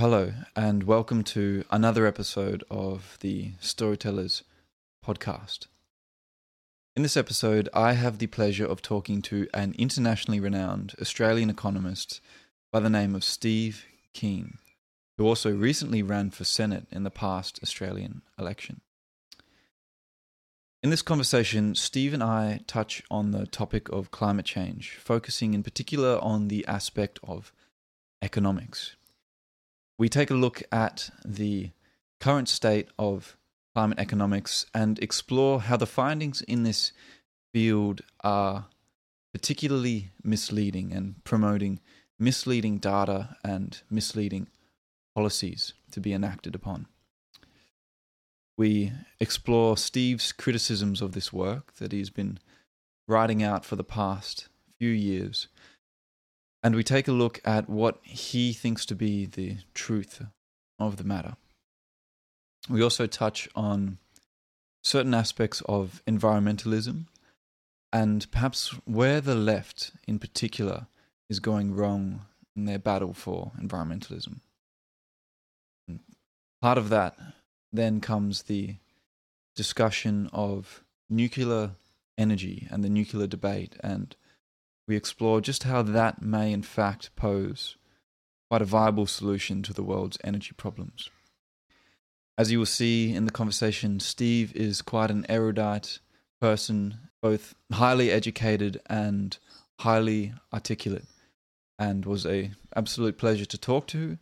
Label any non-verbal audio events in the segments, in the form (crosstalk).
Hello, and welcome to another episode of the Storytellers podcast. In this episode, I have the pleasure of talking to an internationally renowned Australian economist by the name of Steve Keen, who also recently ran for Senate in the past Australian election. In this conversation, Steve and I touch on the topic of climate change, focusing in particular on the aspect of economics we take a look at the current state of climate economics and explore how the findings in this field are particularly misleading and promoting misleading data and misleading policies to be enacted upon. We explore Steve's criticisms of this work that he's been writing out for the past few years and we take a look at what he thinks to be the truth of the matter. We also touch on certain aspects of environmentalism and perhaps where the left in particular is going wrong in their battle for environmentalism. Part of that then comes the discussion of nuclear energy and the nuclear debate and we explore just how that may in fact pose quite a viable solution to the world's energy problems. As you will see in the conversation, Steve is quite an erudite person, both highly educated and highly articulate, and was a absolute pleasure to talk to,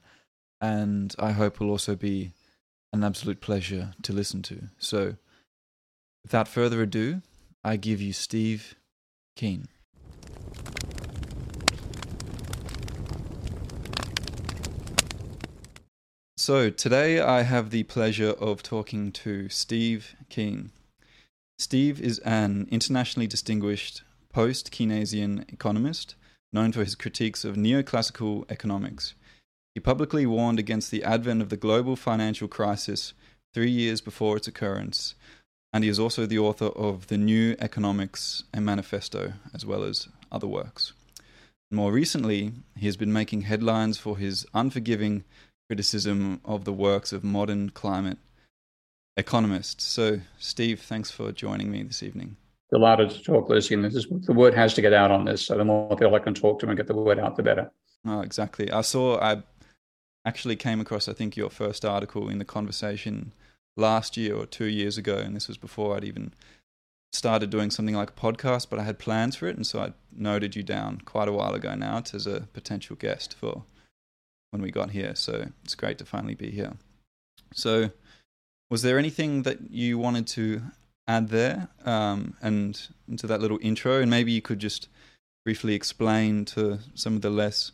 and I hope will also be an absolute pleasure to listen to. So, without further ado, I give you Steve Keen. So, today I have the pleasure of talking to Steve Keen. Steve is an internationally distinguished post Keynesian economist known for his critiques of neoclassical economics. He publicly warned against the advent of the global financial crisis three years before its occurrence, and he is also the author of The New Economics and Manifesto, as well as other works. More recently, he has been making headlines for his unforgiving criticism of the works of modern climate economists. So, Steve, thanks for joining me this evening. Delighted to talk, Lucy. And this is, the word has to get out on this. So, the more people I can talk to and get the word out, the better. Oh, exactly. I saw, I actually came across, I think, your first article in the conversation last year or two years ago. And this was before I'd even started doing something like a podcast, but I had plans for it. And so I noted you down quite a while ago now as a potential guest for when we got here. So it's great to finally be here. So, was there anything that you wanted to add there um, and into that little intro? And maybe you could just briefly explain to some of the less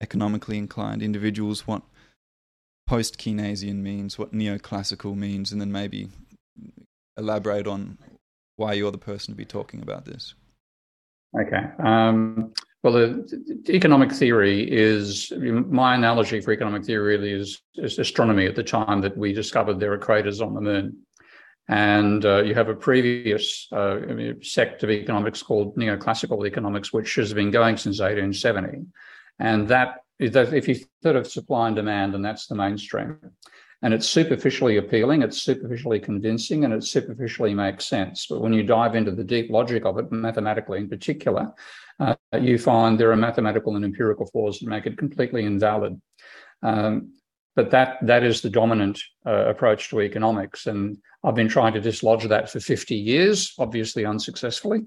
economically inclined individuals what post Keynesian means, what neoclassical means, and then maybe elaborate on why you're the person to be talking about this. Okay. Um, well, the, the, economic theory is my analogy for economic theory really is, is astronomy at the time that we discovered there are craters on the moon. And uh, you have a previous uh, sect of economics called neoclassical economics, which has been going since 1870. And that if you sort of supply and demand, and that's the mainstream. And it's superficially appealing, it's superficially convincing, and it superficially makes sense. But when you dive into the deep logic of it, mathematically in particular, uh, you find there are mathematical and empirical flaws that make it completely invalid. Um, but that that is the dominant uh, approach to economics, and I've been trying to dislodge that for 50 years, obviously unsuccessfully,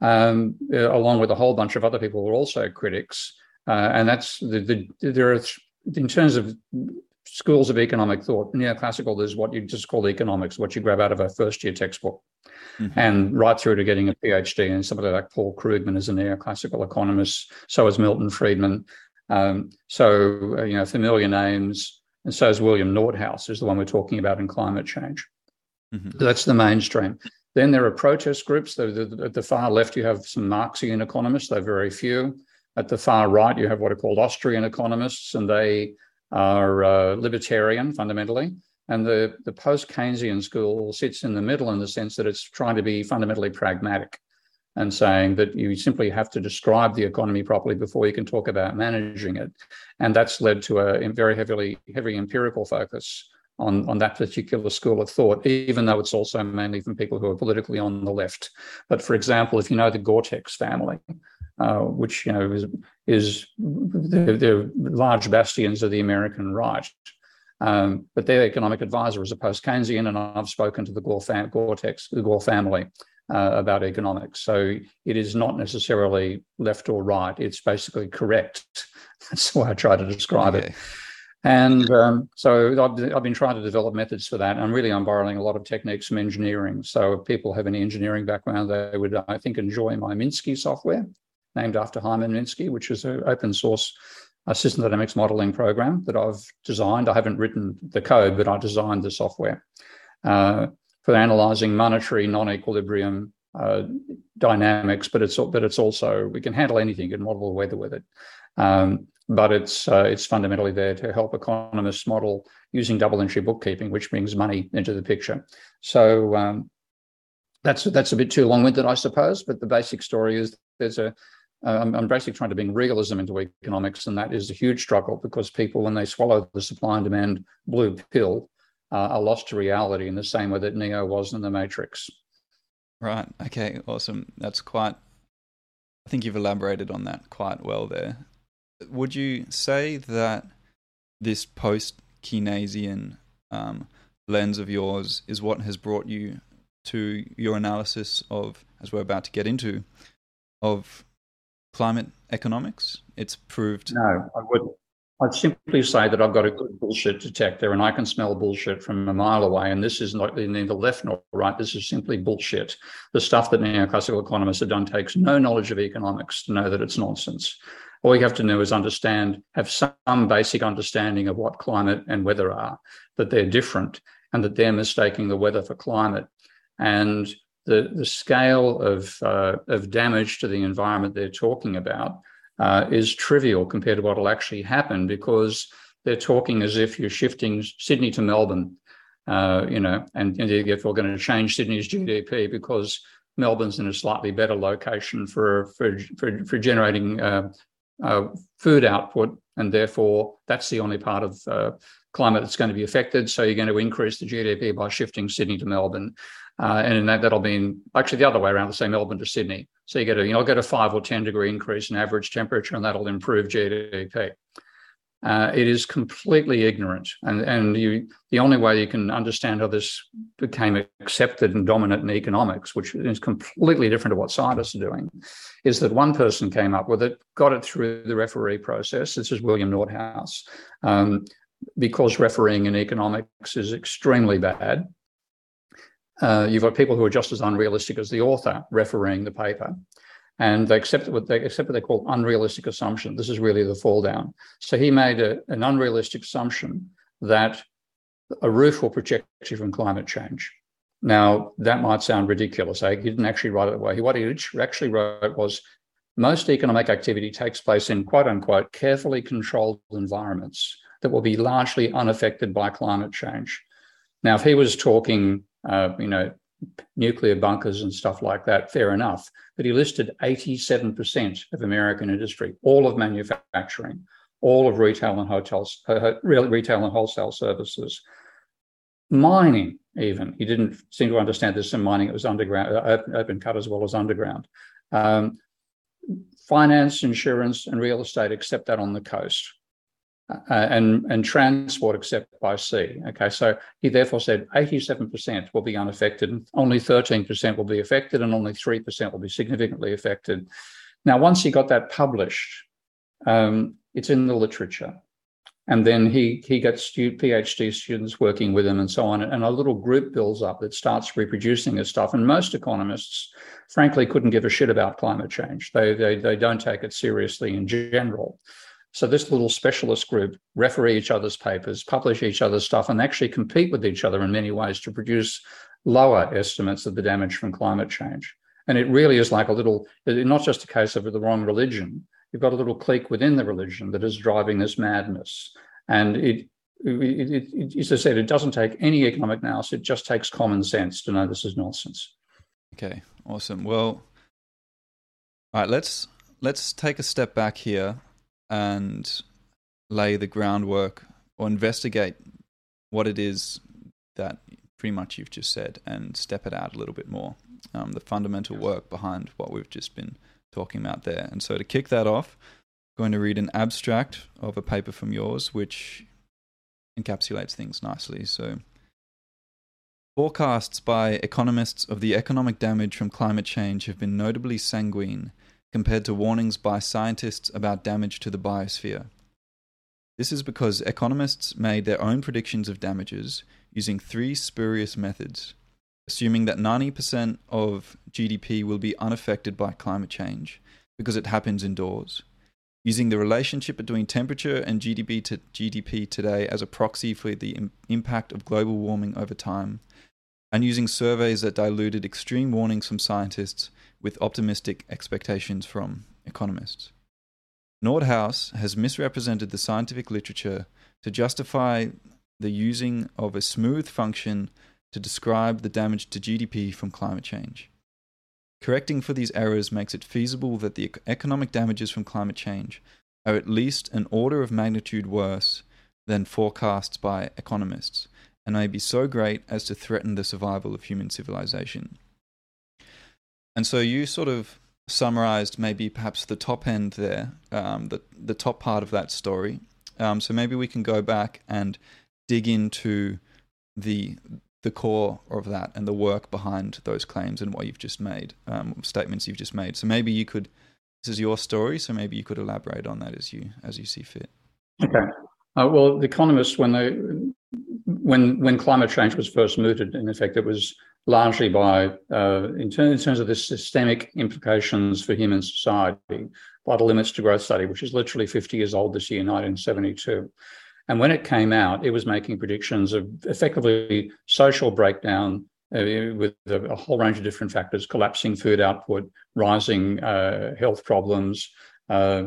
um, uh, along with a whole bunch of other people who are also critics. Uh, and that's the, the there are in terms of schools of economic thought. Neoclassical is what you just call economics, what you grab out of a first year textbook, mm-hmm. and right through to getting a PhD. And somebody like Paul Krugman is a neoclassical economist. So is Milton Friedman. Um, so uh, you know familiar names, and so is William Nordhaus, is the one we're talking about in climate change. Mm-hmm. So that's the mainstream. Then there are protest groups. At the far left, you have some Marxian economists. They're very few. At the far right, you have what are called Austrian economists, and they are uh, libertarian fundamentally. And the, the post Keynesian school sits in the middle in the sense that it's trying to be fundamentally pragmatic. and saying that you simply have to describe the economy properly before you can talk about managing it. And that's led to a very heavily heavy empirical focus on, on that particular school of thought, even though it's also mainly from people who are politically on the left. But for example, if you know the Gore-Tex family, uh, which you know is, is they're, they're, large bastions of the American right, um, but their economic advisor is a post-Keynesian, and I've spoken to the Gore, fam- Gore-Tex, the Gore family uh, about economics. So it is not necessarily left or right. It's basically correct. (laughs) That's why I try to describe okay. it. And um, so I've, I've, been trying to develop methods for that. And really, I'm borrowing a lot of techniques from engineering. So if people have any engineering background, they would, I think, enjoy my Minsky software, named after Hyman Minsky, which is an open source system dynamics modeling program that I've designed. I haven't written the code, but I designed the software uh, for analyzing monetary non-equilibrium uh, dynamics. But it's but it's also we can handle anything. Can model the weather with it. Um, but it's uh, it's fundamentally there to help economists model using double entry bookkeeping, which brings money into the picture. So um, that's that's a bit too long-winded, I suppose. But the basic story is there's a um, I'm basically trying to bring realism into economics, and that is a huge struggle because people, when they swallow the supply and demand blue pill, uh, are lost to reality in the same way that Neo was in the Matrix. Right. Okay. Awesome. That's quite. I think you've elaborated on that quite well there would you say that this post Keynesian um, lens of yours is what has brought you to your analysis of, as we're about to get into, of climate economics? It's proved. No, I wouldn't. I'd simply say that I've got a good bullshit detector and I can smell bullshit from a mile away. And this is not neither left nor right. This is simply bullshit. The stuff that neoclassical economists have done takes no knowledge of economics to know that it's nonsense. All you have to do is understand, have some basic understanding of what climate and weather are, that they're different and that they're mistaking the weather for climate. And the, the scale of, uh, of damage to the environment they're talking about uh, is trivial compared to what will actually happen because they're talking as if you're shifting Sydney to Melbourne, uh, you know, and, and if we're going to change Sydney's GDP because Melbourne's in a slightly better location for for for, for generating uh, uh, food output, and therefore that's the only part of uh, climate that's going to be affected. So you're going to increase the GDP by shifting Sydney to Melbourne, uh, and that, that'll mean actually the other way around, say Melbourne to Sydney. So you get a you know get a five or ten degree increase in average temperature, and that'll improve GDP. Uh, it is completely ignorant, and and you the only way you can understand how this became accepted and dominant in economics, which is completely different to what scientists are doing, is that one person came up with it, got it through the referee process. This is William Nordhaus, um, because refereeing in economics is extremely bad. Uh, you've got people who are just as unrealistic as the author refereeing the paper and they accepted what they accept what they call unrealistic assumption. This is really the fall down. So he made a, an unrealistic assumption that a roof will protect you from climate change. Now that might sound ridiculous. Eh? He didn't actually write it that way. What he actually wrote was most economic activity takes place in quote unquote carefully controlled environments that will be largely unaffected by climate change. Now, if he was talking, uh, you know, nuclear bunkers and stuff like that, fair enough. But he listed 87% of American industry, all of manufacturing, all of retail and hotels, uh, retail and wholesale services, mining. Even he didn't seem to understand there's some mining. It was underground, uh, open, open cut as well as underground. Um, finance, insurance, and real estate, except that on the coast uh, and, and transport except by sea. Okay, so he therefore said 87% will be unaffected, only 13% will be affected, and only 3% will be significantly affected. Now, once he got that published, um, it's in the literature. And then he, he gets PhD students working with him and so on. And a little group builds up that starts reproducing his stuff. And most economists, frankly, couldn't give a shit about climate change. They, they, they don't take it seriously in general. So this little specialist group referee each other's papers, publish each other's stuff, and actually compete with each other in many ways to produce lower estimates of the damage from climate change. And it really is like a little, not just a case of the wrong religion. You've got a little clique within the religion that is driving this madness. And it, it, it, it, as I said, it doesn't take any economic analysis. It just takes common sense to know this is nonsense. Okay, awesome. Well, All right, let's let's take a step back here and lay the groundwork or investigate what it is that pretty much you've just said and step it out a little bit more. Um, the fundamental work behind what we've just been talking about there. And so to kick that off, I'm going to read an abstract of a paper from yours, which encapsulates things nicely. So, forecasts by economists of the economic damage from climate change have been notably sanguine compared to warnings by scientists about damage to the biosphere. This is because economists made their own predictions of damages using three spurious methods, assuming that 90% of GDP will be unaffected by climate change because it happens indoors, using the relationship between temperature and GDP to GDP today as a proxy for the Im- impact of global warming over time, and using surveys that diluted extreme warnings from scientists with optimistic expectations from economists. Nordhaus has misrepresented the scientific literature to justify the using of a smooth function to describe the damage to GDP from climate change. Correcting for these errors makes it feasible that the economic damages from climate change are at least an order of magnitude worse than forecasts by economists, and may be so great as to threaten the survival of human civilization. And so you sort of summarized maybe perhaps the top end there, um, the the top part of that story. Um, so maybe we can go back and dig into the the core of that and the work behind those claims and what you've just made, um, statements you've just made. So maybe you could. This is your story, so maybe you could elaborate on that as you as you see fit. Okay. Uh, well, the economists, when they when when climate change was first mooted, in effect, it was largely by, uh, in, in, terms of the systemic implications for human society, by the Limits to Growth study, which is literally 50 years old this year, 1972. And when it came out, it was making predictions of effectively social breakdown uh, with a, a, whole range of different factors collapsing food output, rising uh, health problems, uh,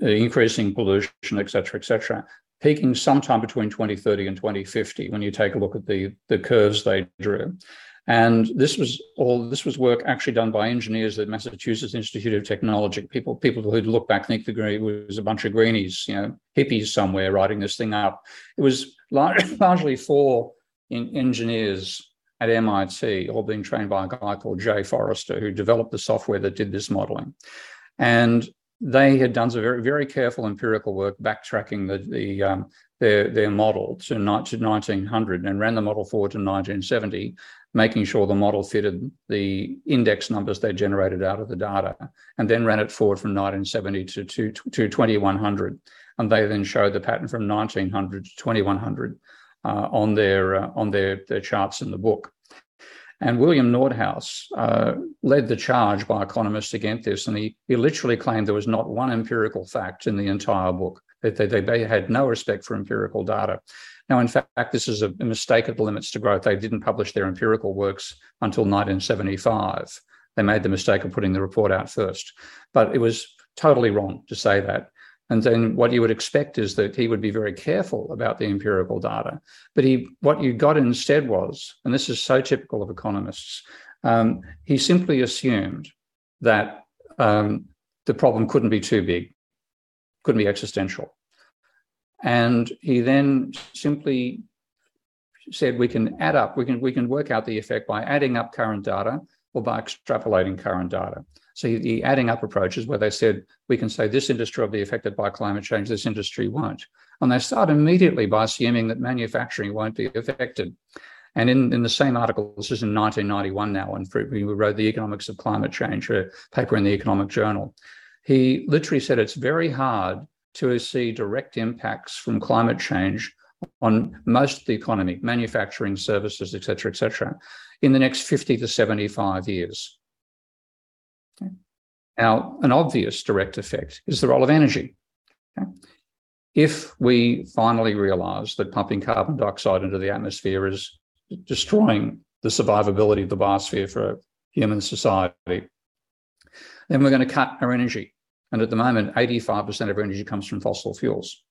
increasing pollution, et cetera, et cetera peaking sometime between 2030 and 2050 when you take a look at the, the curves they drew. And this was all this was work actually done by engineers at Massachusetts Institute of Technology. People people who'd look back think the green was a bunch of greenies, you know, hippies somewhere writing this thing up. It was (coughs) largely for engineers at MIT, all being trained by a guy called Jay Forrester, who developed the software that did this modeling. And they had done some very, very careful empirical work backtracking the, the um, their, their model to, to 1900 and ran the model forward to 1970, making sure the model fitted the index numbers they generated out of the data, and then ran it forward from 1970 to, to, to 2100. And they then showed the pattern from 1900 to 2100 uh, on their uh, on their, their charts in the book. And William Nordhaus uh, led the charge by economists against this, and he, he literally claimed there was not one empirical fact in the entire book. That they, they, had no respect for empirical data. Now, in fact, this is a mistake at the limits to growth. They didn't publish their empirical works until 1975. They made the mistake of putting the report out first. But it was totally wrong to say that. And then what you would expect is that he would be very careful about the empirical data. But he, what you got instead was, and this is so typical of economists, um, he simply assumed that um, the problem couldn't be too big, couldn't be existential. And he then simply said we can add up, we can, we can work out the effect by adding up current data or by extrapolating current data. So the adding up approach is where they said we can say this industry will be affected by climate change, this industry won't. And they start immediately by assuming that manufacturing won't be affected. And in, in the same article, this is in 1991 now, and we wrote The Economics of Climate Change, a paper in the Economic Journal. He literally said it's very hard to see direct impacts from climate change on most of the economy, manufacturing, services, et cetera, et cetera, in the next 50 to 75 years. Now, an obvious direct effect is the role of energy. Okay? If we finally realize that pumping carbon dioxide into the atmosphere is destroying the survivability of the biosphere for human society, then we're going to cut our energy. And at the moment, 85% of our energy comes from fossil fuels.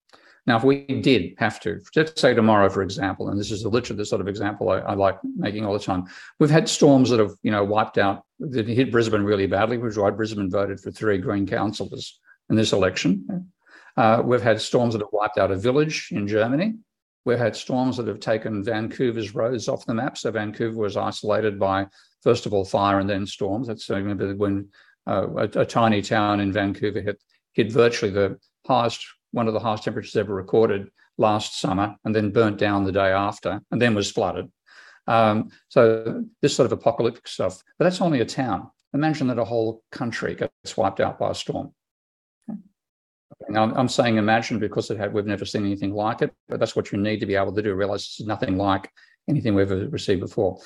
Now, if we did have to, let's say tomorrow, for example, and this is literally the sort of example I, I, like making all the time. We've had storms that have, you know, wiped out, that hit Brisbane really badly, which is why Brisbane voted for three Green councillors in this election. Uh, we've had storms that have wiped out a village in Germany. We've had storms that have taken Vancouver's roads off the map. So Vancouver was isolated by, first of all, fire and then storms. That's remember when uh, a, a, tiny town in Vancouver hit, hit virtually the highest one of the highest temperatures ever recorded last summer and then burnt down the day after and then was flooded. Um, so this sort of apocalyptic stuff, but that's only a town. Imagine that a whole country gets wiped out by a storm. Now, I'm saying imagine because had, we've never seen anything like it, but that's what you need to be able to do. Realize it's nothing like anything we've ever received before.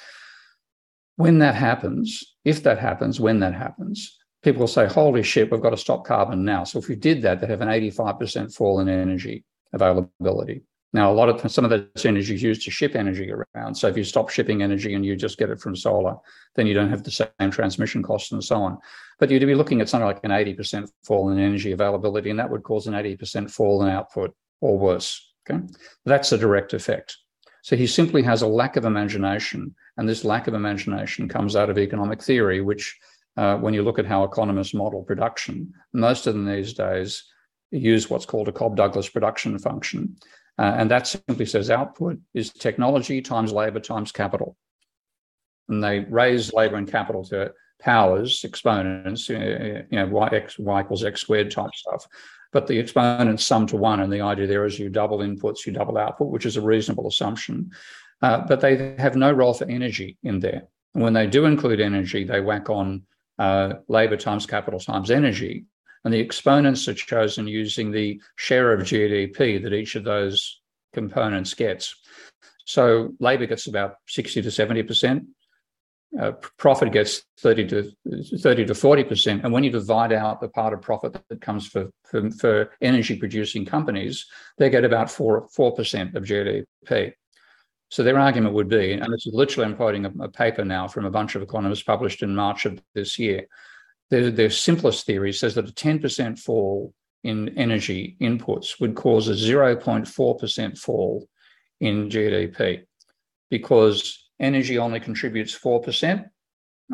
When that happens, if that happens, when that happens, people will say, holy shit, we've got to stop carbon now. So if we did that, they'd have an 85% fall in energy availability. Now, a lot of some of that energy is used to ship energy around. So if you stop shipping energy and you just get it from solar, then you don't have the same transmission costs and so on. But you'd be looking at something like an 80% fall in energy availability, and that would cause an 80% fall in output or worse. Okay. That's a direct effect. So he simply has a lack of imagination, and this lack of imagination comes out of economic theory, which uh, when you look at how economists model production, most of them these days use what's called a Cobb Douglas production function. Uh, and that simply says output is technology times labor times capital. And they raise labor and capital to powers, exponents, you know, y, x, y equals x squared type stuff. But the exponents sum to one. And the idea there is you double inputs, you double output, which is a reasonable assumption. Uh, but they have no role for energy in there. And when they do include energy, they whack on uh, labor times capital times energy. And the exponents are chosen using the share of GDP that each of those components gets. So labor gets about 60 to 70%. Uh, profit gets 30 to 30 to 40 percent and when you divide out the part of profit that comes for, for, for energy producing companies they get about 4 4 percent of gdp so their argument would be, and this is literally I'm quoting a, a, paper now from a bunch of economists published in March of this year. Their, their simplest theory says that a 10% fall in energy inputs would cause a 0.4% fall in GDP because energy only contributes 4%.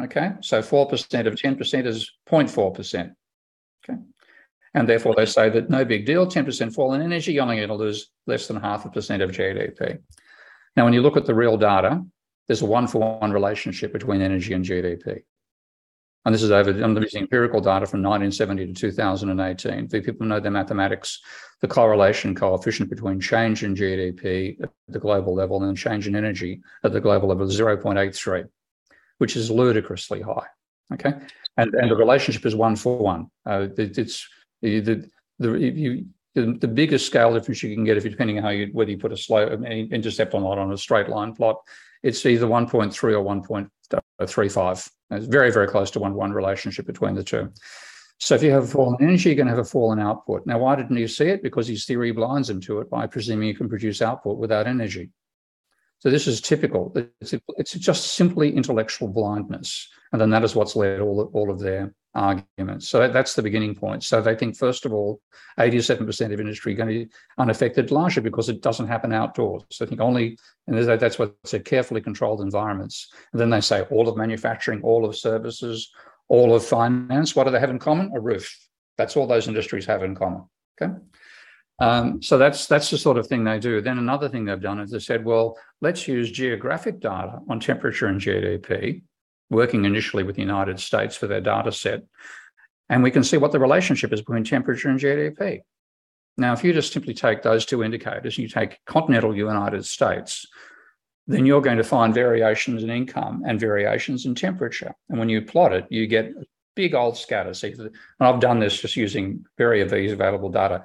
Okay, so 4% of 10% is 0.4%. Okay, and therefore they say that no big deal, 10% fall in energy, you're only going to lose less than half a percent of GDP. Now, when you look at the real data, there's a one for one relationship between energy and GDP. And this is over, I'm using empirical data from 1970 to 2018. For people know their mathematics, the correlation coefficient between change in GDP at the global level and change in energy at the global level is 0.83, which is ludicrously high. Okay. And, and the relationship is one for one. Uh, it, it's the, the, the, you, the, the biggest scale difference you can get, if you're depending on how you whether you put a slow intercept or not on a straight line plot, it's either 1.3 or 1.35. Uh, it's very, very close to one-one relationship between the two. So if you have a fall in energy, you're going to have a fall in output. Now, why didn't you see it? Because his theory blinds him to it by presuming you can produce output without energy. So this is typical. It's, it's just simply intellectual blindness. And then that is what's led all, all of their arguments. So that's the beginning point. So they think, first of all, 87% of industry going to be unaffected, largely because it doesn't happen outdoors. So I think only, and that's what I said, carefully controlled environments. And then they say all of manufacturing, all of services, all of finance. What do they have in common? A roof. That's all those industries have in common. Okay. Um, so that's that's the sort of thing they do. Then another thing they've done is they said, well, let's use geographic data on temperature and GDP working initially with the United States for their data set. And we can see what the relationship is between temperature and GDP. Now, if you just simply take those two indicators and you take continental United States, then you're going to find variations in income and variations in temperature. And when you plot it, you get big old scatter. See, and I've done this just using very of these available data.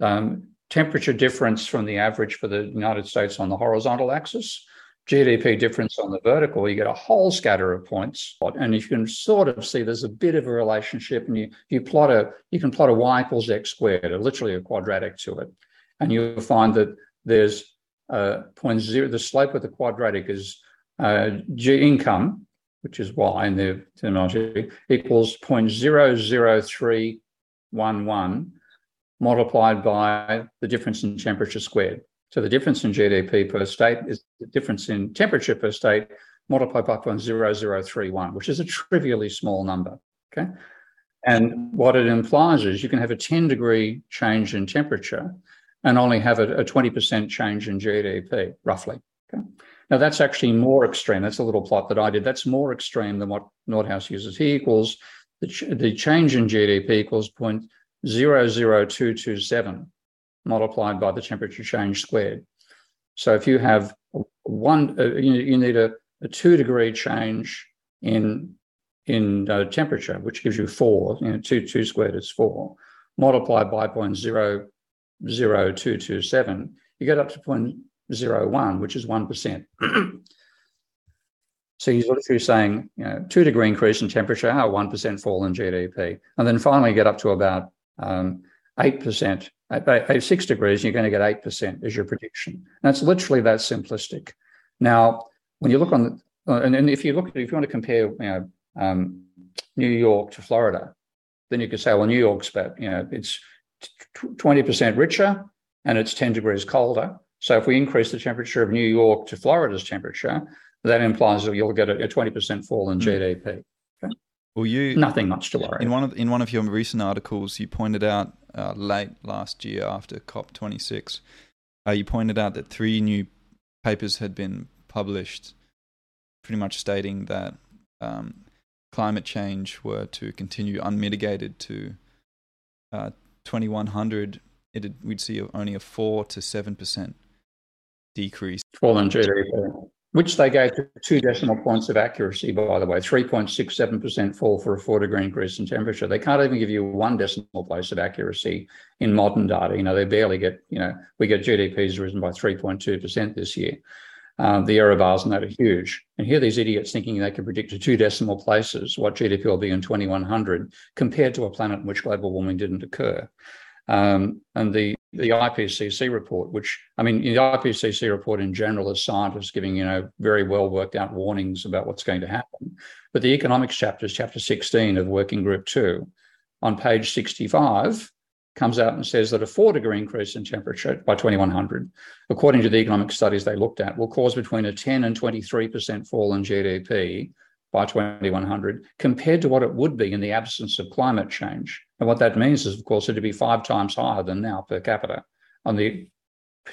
Um, temperature difference from the average for the United States on the horizontal axis GDP difference on the vertical, you get a whole scatter of points. And you can sort of see there's a bit of a relationship. And you, you plot a, you can plot a y equals x squared, or literally a quadratic to it. And you'll find that there's uh, point zero, the slope of the quadratic is uh, G income, which is y in the terminology, equals 0.00311 multiplied by the difference in temperature squared. So the difference in GDP per state is the difference in temperature per state multiplied by 0.0031, which is a trivially small number. Okay. And what it implies is you can have a 10 degree change in temperature and only have a, a 20% change in GDP, roughly. Okay. Now that's actually more extreme. That's a little plot that I did. That's more extreme than what Nordhaus uses. He equals the, ch- the change in GDP equals 0.00227 multiplied by the temperature change squared. So if you have one, uh, you, need a, a, two degree change in in uh, temperature, which gives you four. You know, two two squared is four, multiplied by 0.00227, you get up to 0.01, which is one percent. (clears throat) So he's literally saying, you know, two degree increase in temperature, one percent fall in GDP, and then finally get up to about um, eight percent. At, six degrees, you're going to get eight percent as your prediction. That's literally that simplistic. Now, when you look on, the, and, and if you look, if you want to compare, you know, um, New York to Florida, then you could say, well, New York's about, you know, it's twenty percent richer and it's ten degrees colder. So if we increase the temperature of New York to Florida's temperature, that implies that you'll get a, 20% fall in GDP. Well, you nothing much to worry. In one of in one of your recent articles, you pointed out uh, late last year after COP 26, uh, you pointed out that three new papers had been published, pretty much stating that um, climate change were to continue unmitigated to uh, 2100. It we'd see only a four to seven percent decrease. Fall in GDP which they gave to two decimal points of accuracy, by the way, 3.67% fall for a four degree increase in temperature. They can't even give you one decimal place of accuracy in modern data. You know, they barely get, you know, we get GDP's risen by 3.2% this year. Um, the error bars in that are huge. And here these idiots thinking they can predict to two decimal places what GDP will be in 2100 compared to a planet in which global warming didn't occur. Um, and the the IPCC report, which I mean, the IPCC report in general is scientists giving you know very well worked out warnings about what's going to happen. But the economics chapter is chapter 16 of Working Group Two. On page 65, comes out and says that a four degree increase in temperature by 2100, according to the economic studies they looked at, will cause between a 10 and 23% fall in GDP by 2100 compared to what it would be in the absence of climate change. And what that means is, of course, it'd be five times higher than now per capita on the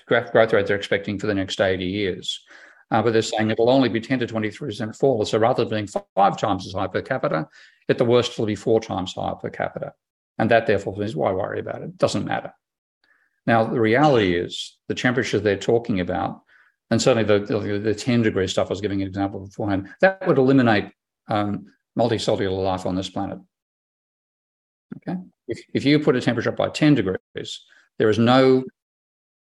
growth rate they're expecting for the next 80 years. Uh, but they're saying it'll only be 10 to 23% fall. So rather than being five times as high per capita, at the worst, it'll be four times higher per capita. And that therefore means why worry about it. it doesn't matter. Now, the reality is the temperature they're talking about and certainly the, the, the 10 degree stuff I was giving an example beforehand, that would eliminate um, multicellular life on this planet. Okay. If, if you put a temperature up by 10 degrees, there is no,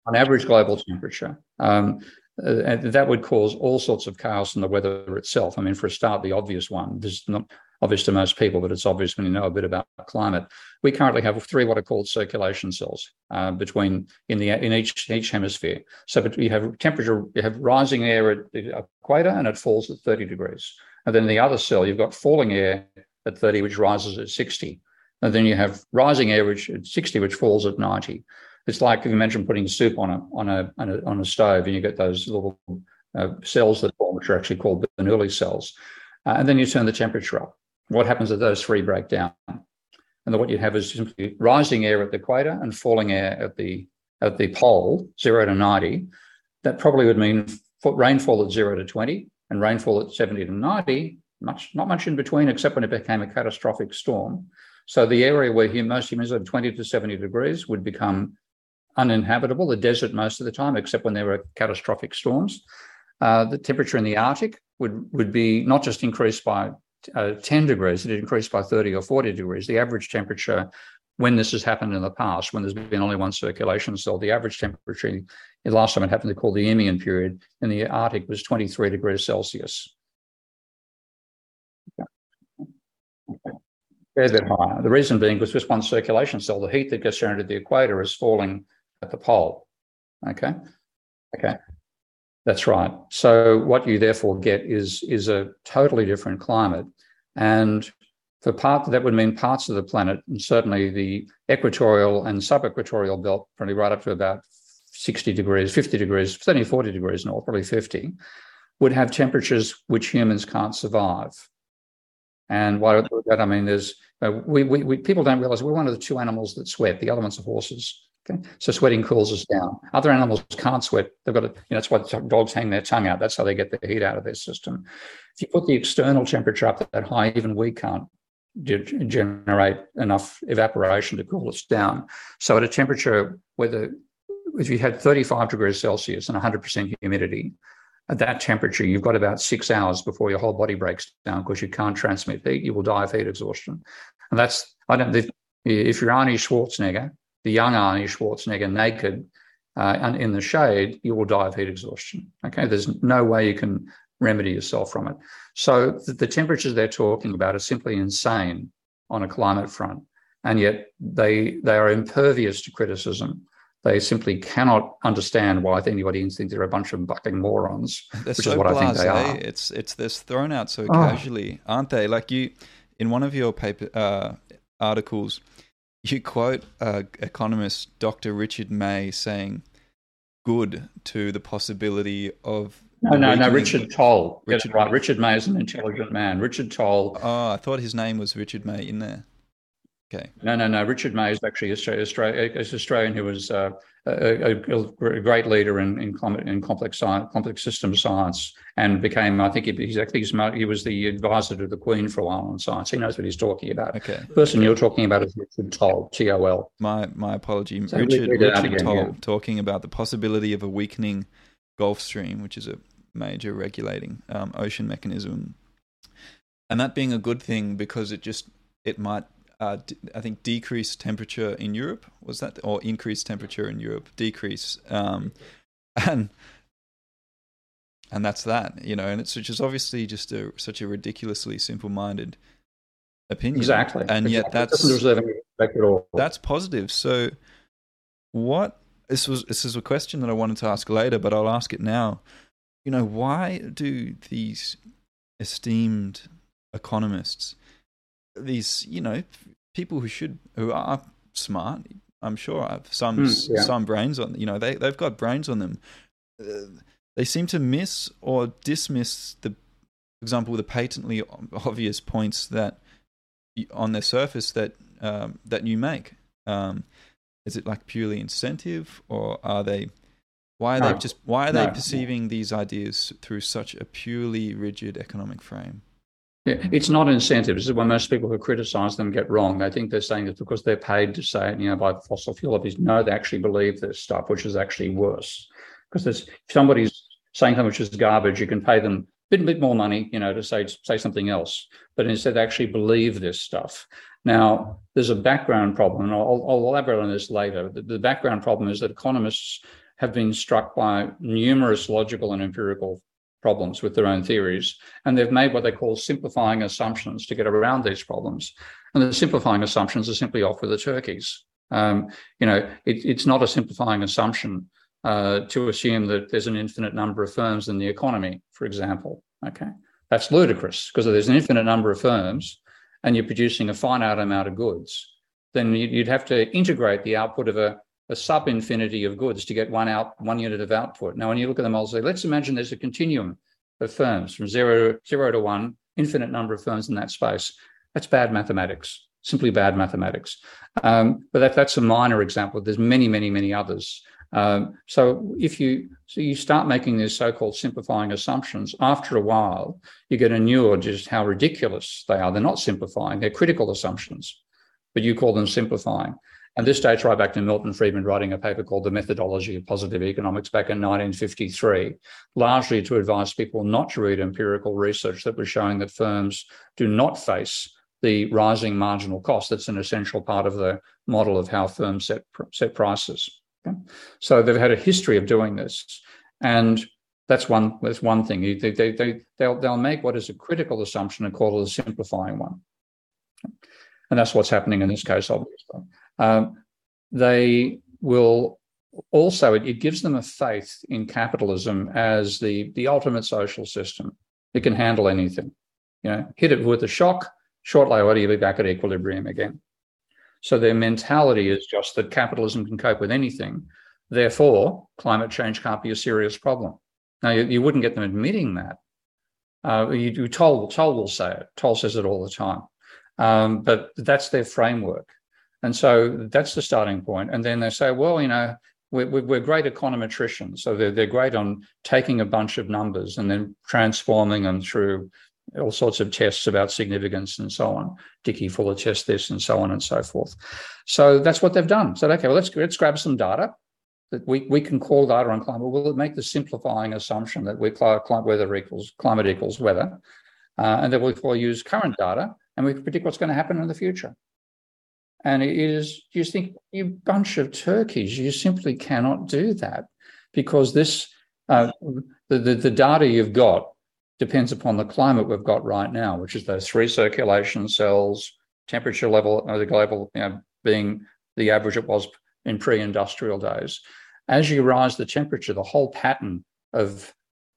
on average global temperature, um, uh, that would cause all sorts of chaos in the weather itself. I mean, for a start, the obvious one, this is not obvious to most people, but it's obvious when you know a bit about climate. We currently have three what are called circulation cells uh, between in the in each each hemisphere. So you have temperature, you have rising air at the equator, and it falls at 30 degrees. And then the other cell, you've got falling air at 30, which rises at 60. And then you have rising air, which at 60, which falls at 90. It's like if you imagine putting soup on a on a on a, on a stove, and you get those little uh, cells that form, which are actually called Bernoulli cells. Uh, and then you turn the temperature up what happens if those three break down? And what you have is simply rising air at the equator and falling air at the at the pole, zero to 90. That probably would mean rainfall at zero to 20 and rainfall at 70 to 90, much not much in between, except when it became a catastrophic storm. So the area where most humans live, 20 to 70 degrees, would become uninhabitable, a desert most of the time, except when there were catastrophic storms. Uh, the temperature in the Arctic would, would be not just increased by uh, 10 degrees, it increased by 30 or 40 degrees. The average temperature, when this has happened in the past, when there's been only one circulation cell, the average temperature, the last time it happened, they called the Eemian period in the Arctic was 23 degrees Celsius. Okay. Fair bit higher. The reason being because this one circulation cell, the heat that gets generated at the equator is falling at the pole. Okay. Okay. That's right. So what you therefore get is is a totally different climate, and for part that would mean parts of the planet, and certainly the equatorial and subequatorial belt, probably right up to about 60 degrees, 50 degrees, certainly 40 degrees north, probably 50, would have temperatures which humans can't survive. And why that? I mean, there's uh, we, we, we, people don't realize we're one of the two animals that sweat. The other ones are horses. Okay, so sweating cools us down. Other animals can't sweat. They've got to, you know, that's why dogs hang their tongue out. That's how they get the heat out of their system. If you put the external temperature up that high, even we can't generate enough evaporation to cool us down. So at a temperature where the if you had 35 degrees Celsius and 100% humidity, at that temperature, you've got about six hours before your whole body breaks down because you can't transmit heat. You will die of heat exhaustion. And that's, I don't, if, you're Arnie Schwarzenegger, the young Arnie Schwarzenegger naked uh, and in the shade, you will die of heat exhaustion. Okay. There's no way you can remedy yourself from it. So the, the temperatures they're talking about are simply insane on a climate front. And yet they, they are impervious to criticism they simply cannot understand why anybody thinks they're a bunch of bucking morons, they're which so is what blase. I think they are. It's it's they're thrown out so Oh. casually, aren't they? Like you, in one of your paper uh, articles, you quote uh, economist Dr. Richard May saying, "Good to the possibility of." No, no, no. Richard Tol. Richard- right. Richard May is an intelligent man. Richard Tol. Oh, I thought his name was Richard May in there. Okay. No, no, no. Richard May is actually Australia, Australia, Australian who was uh, a, a, a great leader in in, com- in complex science, complex system science, and became. I think he, he's he was the advisor to the Queen for a while on science. He knows what he's talking about. Okay. The person you're talking about is Richard Tol, T O L. My my apology. So Richard read it out Richard again, Tol yeah. talking about the possibility of a weakening Gulf Stream, which is a major regulating um, ocean mechanism, and that being a good thing because it just it might uh, d- I think decrease temperature in Europe was that or increase temperature in Europe decrease um, (laughs) and and that's that you know and it's which is obviously just a such a ridiculously simple minded opinion Exactly. and yet Exactly. It that's doesn't deserve any respect at all. that's positive. So, what this was this is a question that I wanted to ask later, but I'll ask it now. You know, why do these esteemed economists, these you know people who should who are smart, I'm sure have some Mm, yeah. some brains on you know they they've got brains on them. Uh, they seem to miss or dismiss the, for example, the patently obvious points that on their surface that um, that you make. Um, is it like purely incentive, or are they? Why are No. they just? Why are they perceiving these ideas through such a purely rigid economic frame? Yeah, it's not incentive. This is what most people who criticize them get wrong. They think they're saying it because they're paid to say it, you know, by fossil fuel lobbies. No, they actually believe this stuff, which is actually worse. Because there's, if somebody's saying something which is garbage, you can pay them a bit, bit more money, you know, to say say something else. But instead, they actually believe this stuff. Now, there's a background problem, and I'll, I'll elaborate on this later. The, the background problem is that economists have been struck by numerous logical and empirical problems with their own theories, and they've made what they call simplifying assumptions to get around these problems. And the simplifying assumptions are simply off with the turkeys. Um, you know, it, it's not a simplifying assumption uh, to assume that there's an infinite number of firms in the economy, for example. Okay, that's ludicrous because there's an infinite number of firms and you're producing a finite amount of goods, then you'd have to integrate the output of a, a sub infinity of goods to get one out one unit of output. Now, when you look at the say, let's imagine there's a continuum of firms from zero zero to one, infinite number of firms in that space. That's bad mathematics, simply bad mathematics. Um, but that, that's a minor example. There's many, many, many others. Um, so if you so you start making these so-called simplifying assumptions, after a while, you get inured just how ridiculous they are. They're not simplifying; they're critical assumptions, but you call them simplifying. And this dates right back to Milton Friedman writing a paper called The Methodology of Positive Economics back in 1953, largely to advise people not to read empirical research that was showing that firms do not face the rising marginal cost. That's an essential part of the model of how firms set, set prices. Okay? So they've had a history of doing this. And that's one, that's one thing. They, they, they, they'll, they'll make what is a critical assumption and call it a simplifying one. And that's what's happening in this case, obviously. Um, they will also, it, it gives them a faith in capitalism as the, the ultimate social system. It can handle anything. You know, hit it with a shock Shortly later, you'll be back at equilibrium again. So their mentality is just that capitalism can cope with anything. Therefore, climate change can't be a serious problem. Now, you, you wouldn't get them admitting that. Uh, you, you Tol, Tol will say it. Tol says it all the time. Um, but that's their framework. And so that's the starting point. And then they say, well, you know, we're, we're great econometricians. So they're, they're great on taking a bunch of numbers and then transforming them through all sorts of tests about significance and so on. Dickey Fuller test this and so on and so forth. So that's what they've done. So okay, well let's let's grab some data that we, we can call data on climate. We'll make the simplifying assumption that we climate weather equals climate equals weather, uh, and that we'll use current data and we can predict what's going to happen in the future. And it is you think you bunch of turkeys, you simply cannot do that because this uh, the, the the data you've got depends upon the climate we've got right now, which is those three circulation cells, temperature level, uh, the global you know, being the average it was in pre-industrial days. As you rise the temperature, the whole pattern of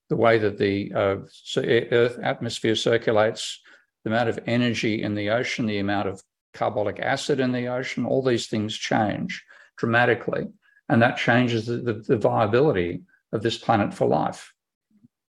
the way that the uh, Earth atmosphere circulates, the amount of energy in the ocean, the amount of carbonic acid in the ocean, all these things change dramatically. And that changes the, the, the viability of this planet for life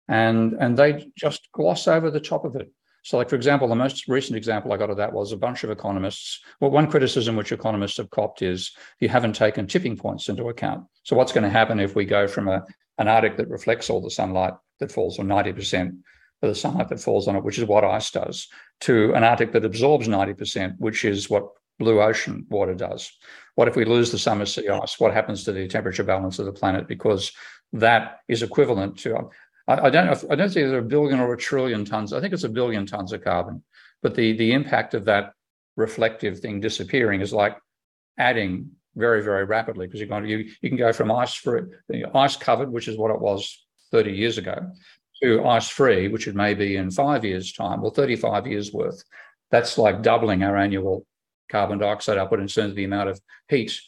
and and they just gloss over the top of it. So, like for example, the most recent example I got of that was a bunch of economists. Well, one criticism which economists have copped is you haven't taken tipping points into account. So, what's going to happen if we go from a an Arctic that reflects all the sunlight that falls, or ninety percent of the sunlight that falls on it, which is what ice does, to an Arctic that absorbs ninety percent, which is what blue ocean water does. What if we lose the summer sea ice? What happens to the temperature balance of the planet? Because that is equivalent to I, I don't know. If, I don't think there's a billion or a trillion tons. I think it's a billion tons of carbon. But the the impact of that reflective thing disappearing is like adding very very rapidly because you're going to you, you can go from ice free ice covered which is what it was 30 years ago to ice free which it may be in five years time or 35 years worth that's like doubling our annual carbon dioxide output in terms of the amount of heat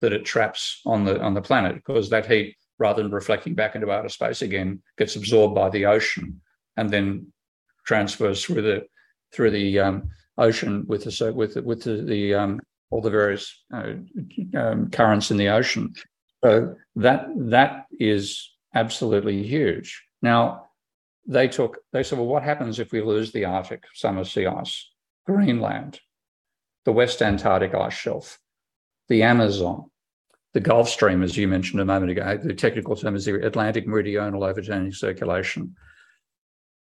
that it traps on the on the planet because that heat rather than reflecting back into outer space again, gets absorbed by the ocean and then transfers through the through the um, ocean with the with with the, the um, all the various uh, um, currents in the ocean. So that that is absolutely huge. Now they took they said, well, what happens if we lose the Arctic summer sea ice, Greenland, the West Antarctic ice shelf, the Amazon, the Gulf Stream, as you mentioned a moment ago, the technical term is the Atlantic Meridional Overturning Circulation.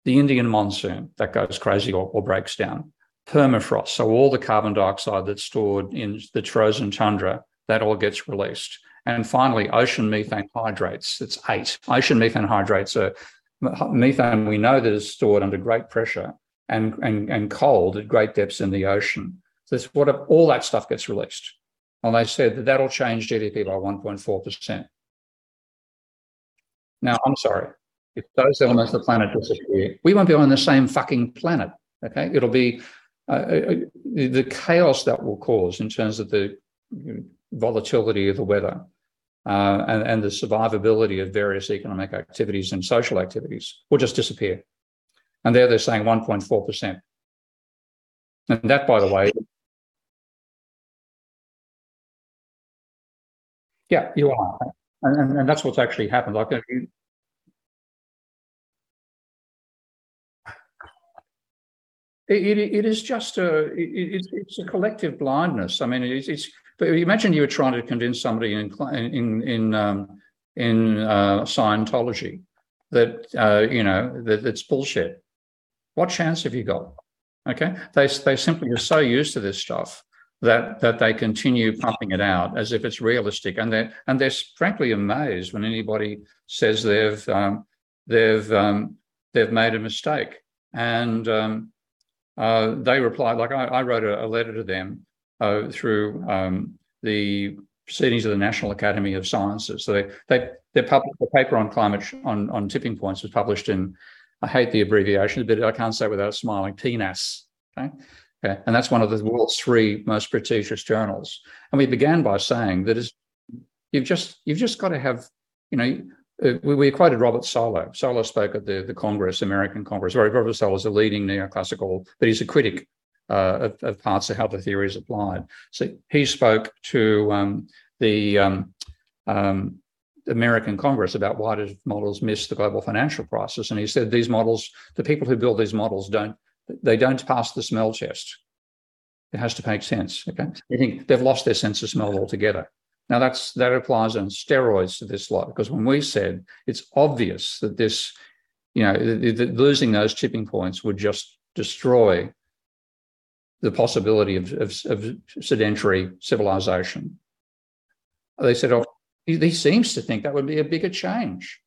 The Indian monsoon that goes crazy or, or, breaks down. Permafrost, so all the carbon dioxide that's stored in the frozen tundra, that all gets released. And finally, ocean methane hydrates. It's eight. Ocean methane hydrates are methane we know that is stored under great pressure and, and, and cold at great depths in the ocean. So that's what all that stuff gets released. And they said that that'll change GDP by 1.4%. Now, I'm sorry. If those elements of the planet disappear, we won't be on the same fucking planet. Okay. It'll be uh, uh the chaos that will cause in terms of the volatility of the weather uh, and, and the survivability of various economic activities and social activities will just disappear. And there they're saying 1.4%. And that, by the way, Yeah, you are, and, and, that's what's actually happened. Like, uh, it, it, it is just a it, it's a collective blindness. I mean, it's, it's but imagine you were trying to convince somebody in in in um, in uh, Scientology that uh, you know that it's bullshit. What chance have you got? Okay, they they simply are so used to this stuff that that they continue pumping it out as if it's realistic, and they and they're frankly amazed when anybody says they've um, they've um, they've made a mistake, and um, uh, they reply like I, I wrote a, a, letter to them uh, through um, the proceedings of the National Academy of Sciences. So they they they published the paper on climate on on tipping points was published in I hate the abbreviation, but I can't say without smiling PNAS. Okay. Okay. And that's one of the world's three most prestigious journals. And we began by saying that you've just you've just got to have, you know, uh, we, we, quoted Robert Solow. Solow spoke at the, the Congress, American Congress. Robert Solow is a leading neoclassical, but he's a critic uh, of, of, parts of how the theory is applied. So he spoke to um, the um, um, American Congress about why did models miss the global financial crisis, and he said these models, the people who build these models don't they don't pass the smell test. It has to make sense. Okay, you think they've lost their sense of smell altogether. Now that's that applies on steroids to this lot because when we said it's obvious that this, you know, losing those tipping points would just destroy the possibility of, of, of sedentary civilization. They said, oh, he, he, seems to think that would be a bigger change.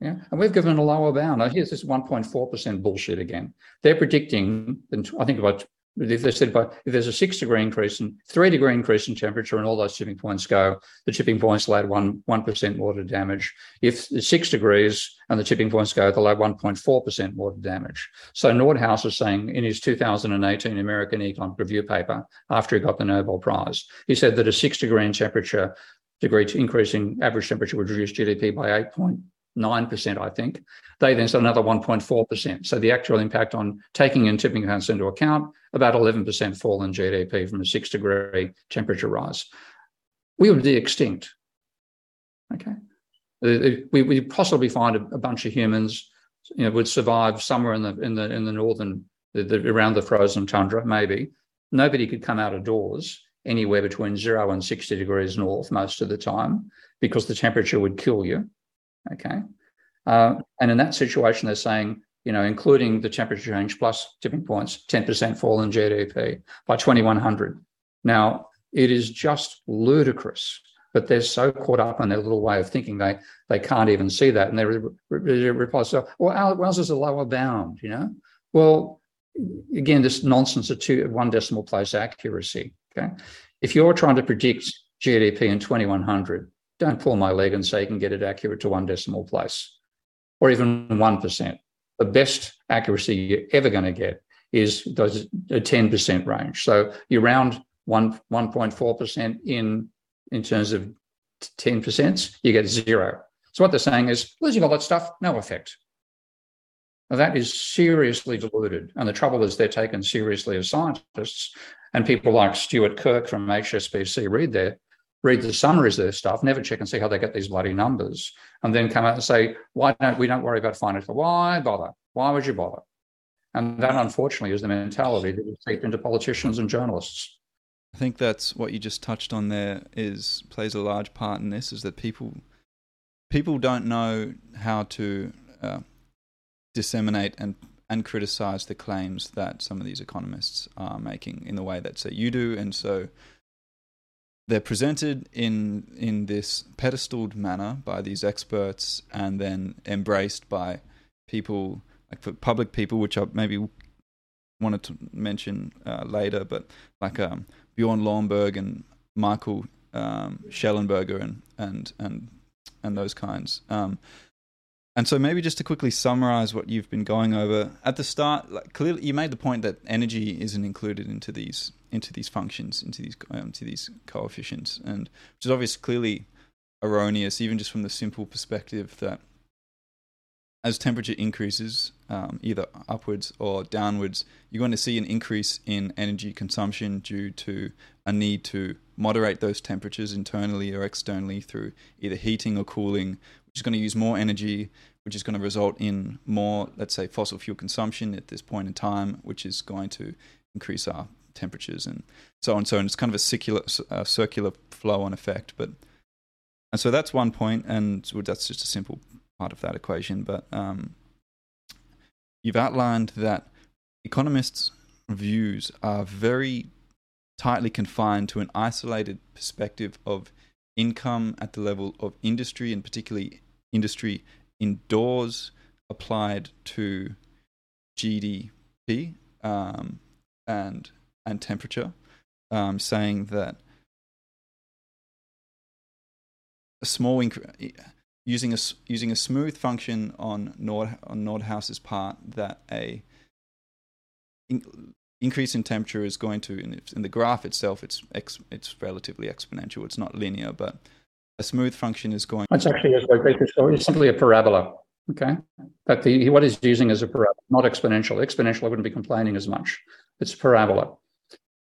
Yeah. And we've given a lower bound. Now, here's this 1.4% bullshit again. They're predicting, I think about if they said by if there's a six degree increase and three degree increase in temperature and all those tipping points go, the tipping points will add one one percent water damage. If the six degrees and the tipping points go, they'll add 1.4 percent water damage. So Nordhaus is saying in his 2018 American Economic Review paper, after he got the Nobel Prize, he said that a six degree in temperature degree increase in average temperature would reduce GDP by 8 9%, I think. They then said another 1.4%. So the actual impact on taking in tipping points into account, about 11% fall in GDP from a six degree temperature rise. We would be extinct. Okay. Uh, uh, we we possibly find a, a, bunch of humans, you know, would survive somewhere in the in the in the northern the, the, around the frozen tundra, maybe. Nobody could come out of doors anywhere between zero and 60 degrees north most of the time because the temperature would kill you. Okay. Uh, and in that situation, they're saying, you know, including the temperature change plus tipping points, 10% fall in GDP by 2100. Now, it is just ludicrous, but they're so caught up in their little way of thinking they they can't even see that. And they reply, so, well, ours is a lower bound, you know? Well, again, this nonsense of two, one decimal place accuracy. Okay. If you're trying to predict GDP in 2100, don't pull my leg and say you can get it accurate to one decimal place or even 1%. The best accuracy you're ever going to get is those a 10% range. So you round one 1.4% in in terms of 10%, you get zero. So what they're saying is losing all that stuff, no effect. Now that is seriously diluted. And the trouble is they're taken seriously as scientists. And people like Stuart Kirk from HSBC read their read the summaries of their stuff, never check and see how they get these bloody numbers, and then come out and say, why don't we don't worry about financial? Why bother? Why would you bother? And that, unfortunately, is the mentality that is seeped into politicians and journalists. I think that's what you just touched on there is plays a large part in this is that people people don't know how to uh, disseminate and and criticize the claims that some of these economists are making in the way that say you do and so they're presented in in this pedestaled manner by these experts and then embraced by people like for public people which I maybe wanted to mention uh, later but like um, Bjorn Lomborg and Michael um, Shellenberger and and and and those kinds. Um, and so maybe just to quickly summarize what you've been going over. At the start, like clearly you made the point that energy isn't included into these into these functions, into these um, to these coefficients, and which is obviously clearly erroneous, even just from the simple perspective that as temperature increases, um, either upwards or downwards, you're going to see an increase in energy consumption due to a need to moderate those temperatures internally or externally through either heating or cooling, which is going to use more energy, which is going to result in more, let's say, fossil fuel consumption at this point in time, which is going to increase our temperatures and so on. So on. It's kind of a circular, uh, circular flow on effect. But and so that's one point, and that's just a simple part of that equation. But um, you've outlined that economists' views are very tightly confined to an isolated perspective of income at the level of industry and particularly industry indoors applied to GDP um, and and temperature, um, saying that a small inc- using a using a smooth function on Nord on Nordhaus's part that a in, increase in temperature is going to in, in the graph itself it's ex, it's relatively exponential it's not linear but a smooth function is going. It's actually a it's simply a parabola. Okay, but the, what he's using is a parabola, not exponential. Exponential, I wouldn't be complaining as much. It's parabola.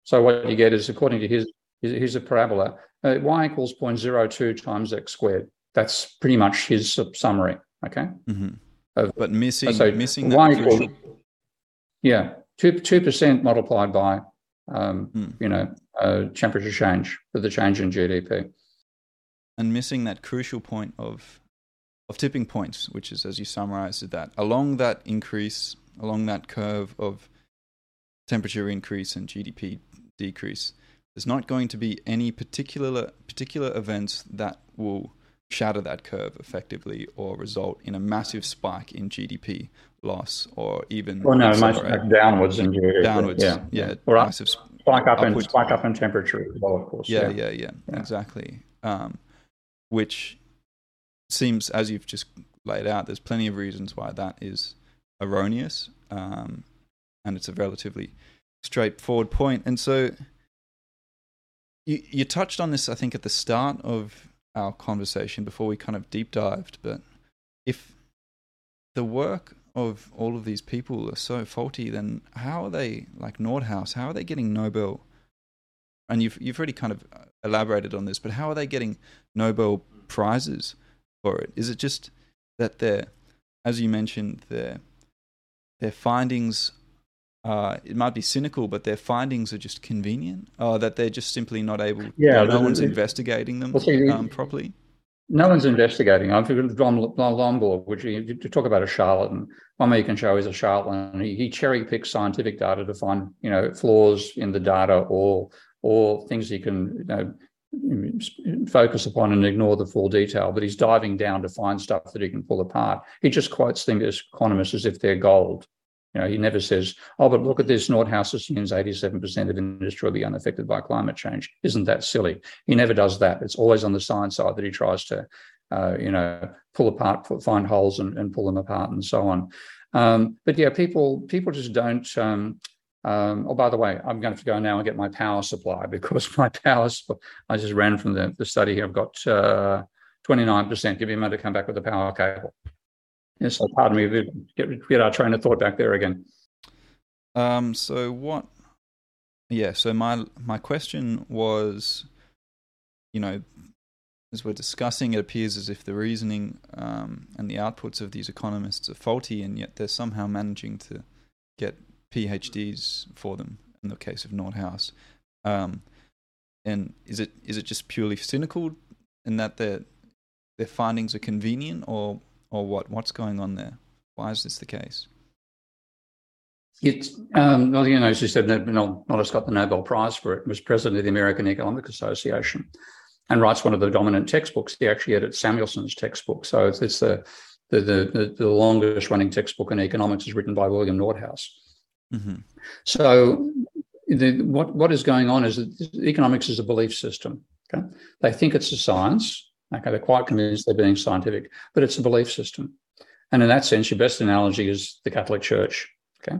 So what you get is, according to his, here's a parabola, uh, y equals 0.02 times x squared. That's pretty much his summary. Okay. Mm-hmm. Of, but missing, so missing y equals, yeah, two two percent multiplied by, um, mm. you know, uh, temperature change for the change in GDP, and missing that crucial point of of tipping points, which is as you summarized that along that increase, along that curve of temperature increase and GDP decrease, there's not going to be any particular particular events that will shatter that curve effectively or result in a massive spike in GDP loss or even well no might downwards in GDP downwards yeah. yeah, yeah. massive spike up in spike up in temperature as well of course yeah. yeah yeah, yeah. exactly. Um, which seems as you've just laid out there's plenty of reasons why that is erroneous um, and it's a relatively straightforward point and so you you touched on this I think at the start of our conversation before we kind of deep dived, but if the work of all of these people are so faulty, then how are they like Nordhaus? How are they getting Nobel? And you've you've already kind of elaborated on this, but how are they getting Nobel prizes for it? Is it just that they're, as you mentioned, their their findings uh, it might be cynical, but their findings are just convenient, uh, that they're just simply not able. Yeah, no one's investigating them well, um, properly. No one's investigating. I'm thinking Bjorn Lomborg, which you, to talk about a charlatan. One way you can show is a charlatan. He, he cherry picks scientific data to find, you know, flaws in the data or or things he can, you know, focus upon and ignore the full detail. But he's diving down to find stuff that he can pull apart. He just quotes things as economists as if they're gold. You know, he never says, "Oh, but look at this. Nordhaus assumes 87% of industry will be unaffected by climate change." Isn't that silly? He never does that. It's always on the science side that he tries to, uh, you know, pull apart, find holes, and, and, pull them apart, and so on. Um, but yeah, people people just don't. Um, um, oh, by the way, I'm going to, to go now and get my power supply (laughs) because my power. I just ran from the, the study here. I've got uh, 29%. Give me a minute to come back with the power cable. Yes, so pardon me, get, get our train of thought back there again. Um, so what? Yeah. So my my question was, you know, as we're discussing, it appears as if the reasoning um, and the outputs of these economists are faulty, and yet they're somehow managing to get PhDs for them. In the case of Nordhaus, um, and is it is it just purely cynical in that their their findings are convenient, or or what? What's going on there? Why is this the case? It's um, well, you know, as you said, Nordhaus got the Nobel Prize for it. Was president of the American Economic Association, and writes one of the dominant textbooks. He actually edits Samuelson's textbook, so it's, it's the, the, the the longest running textbook in economics is written by William Nordhaus. Mm-hmm. So, the, what what is going on is that economics is a belief system. Okay, they think it's a science. Okay, they're quite convinced they're being scientific, but it's a belief system. And in that sense, your best analogy is the Catholic Church. Okay.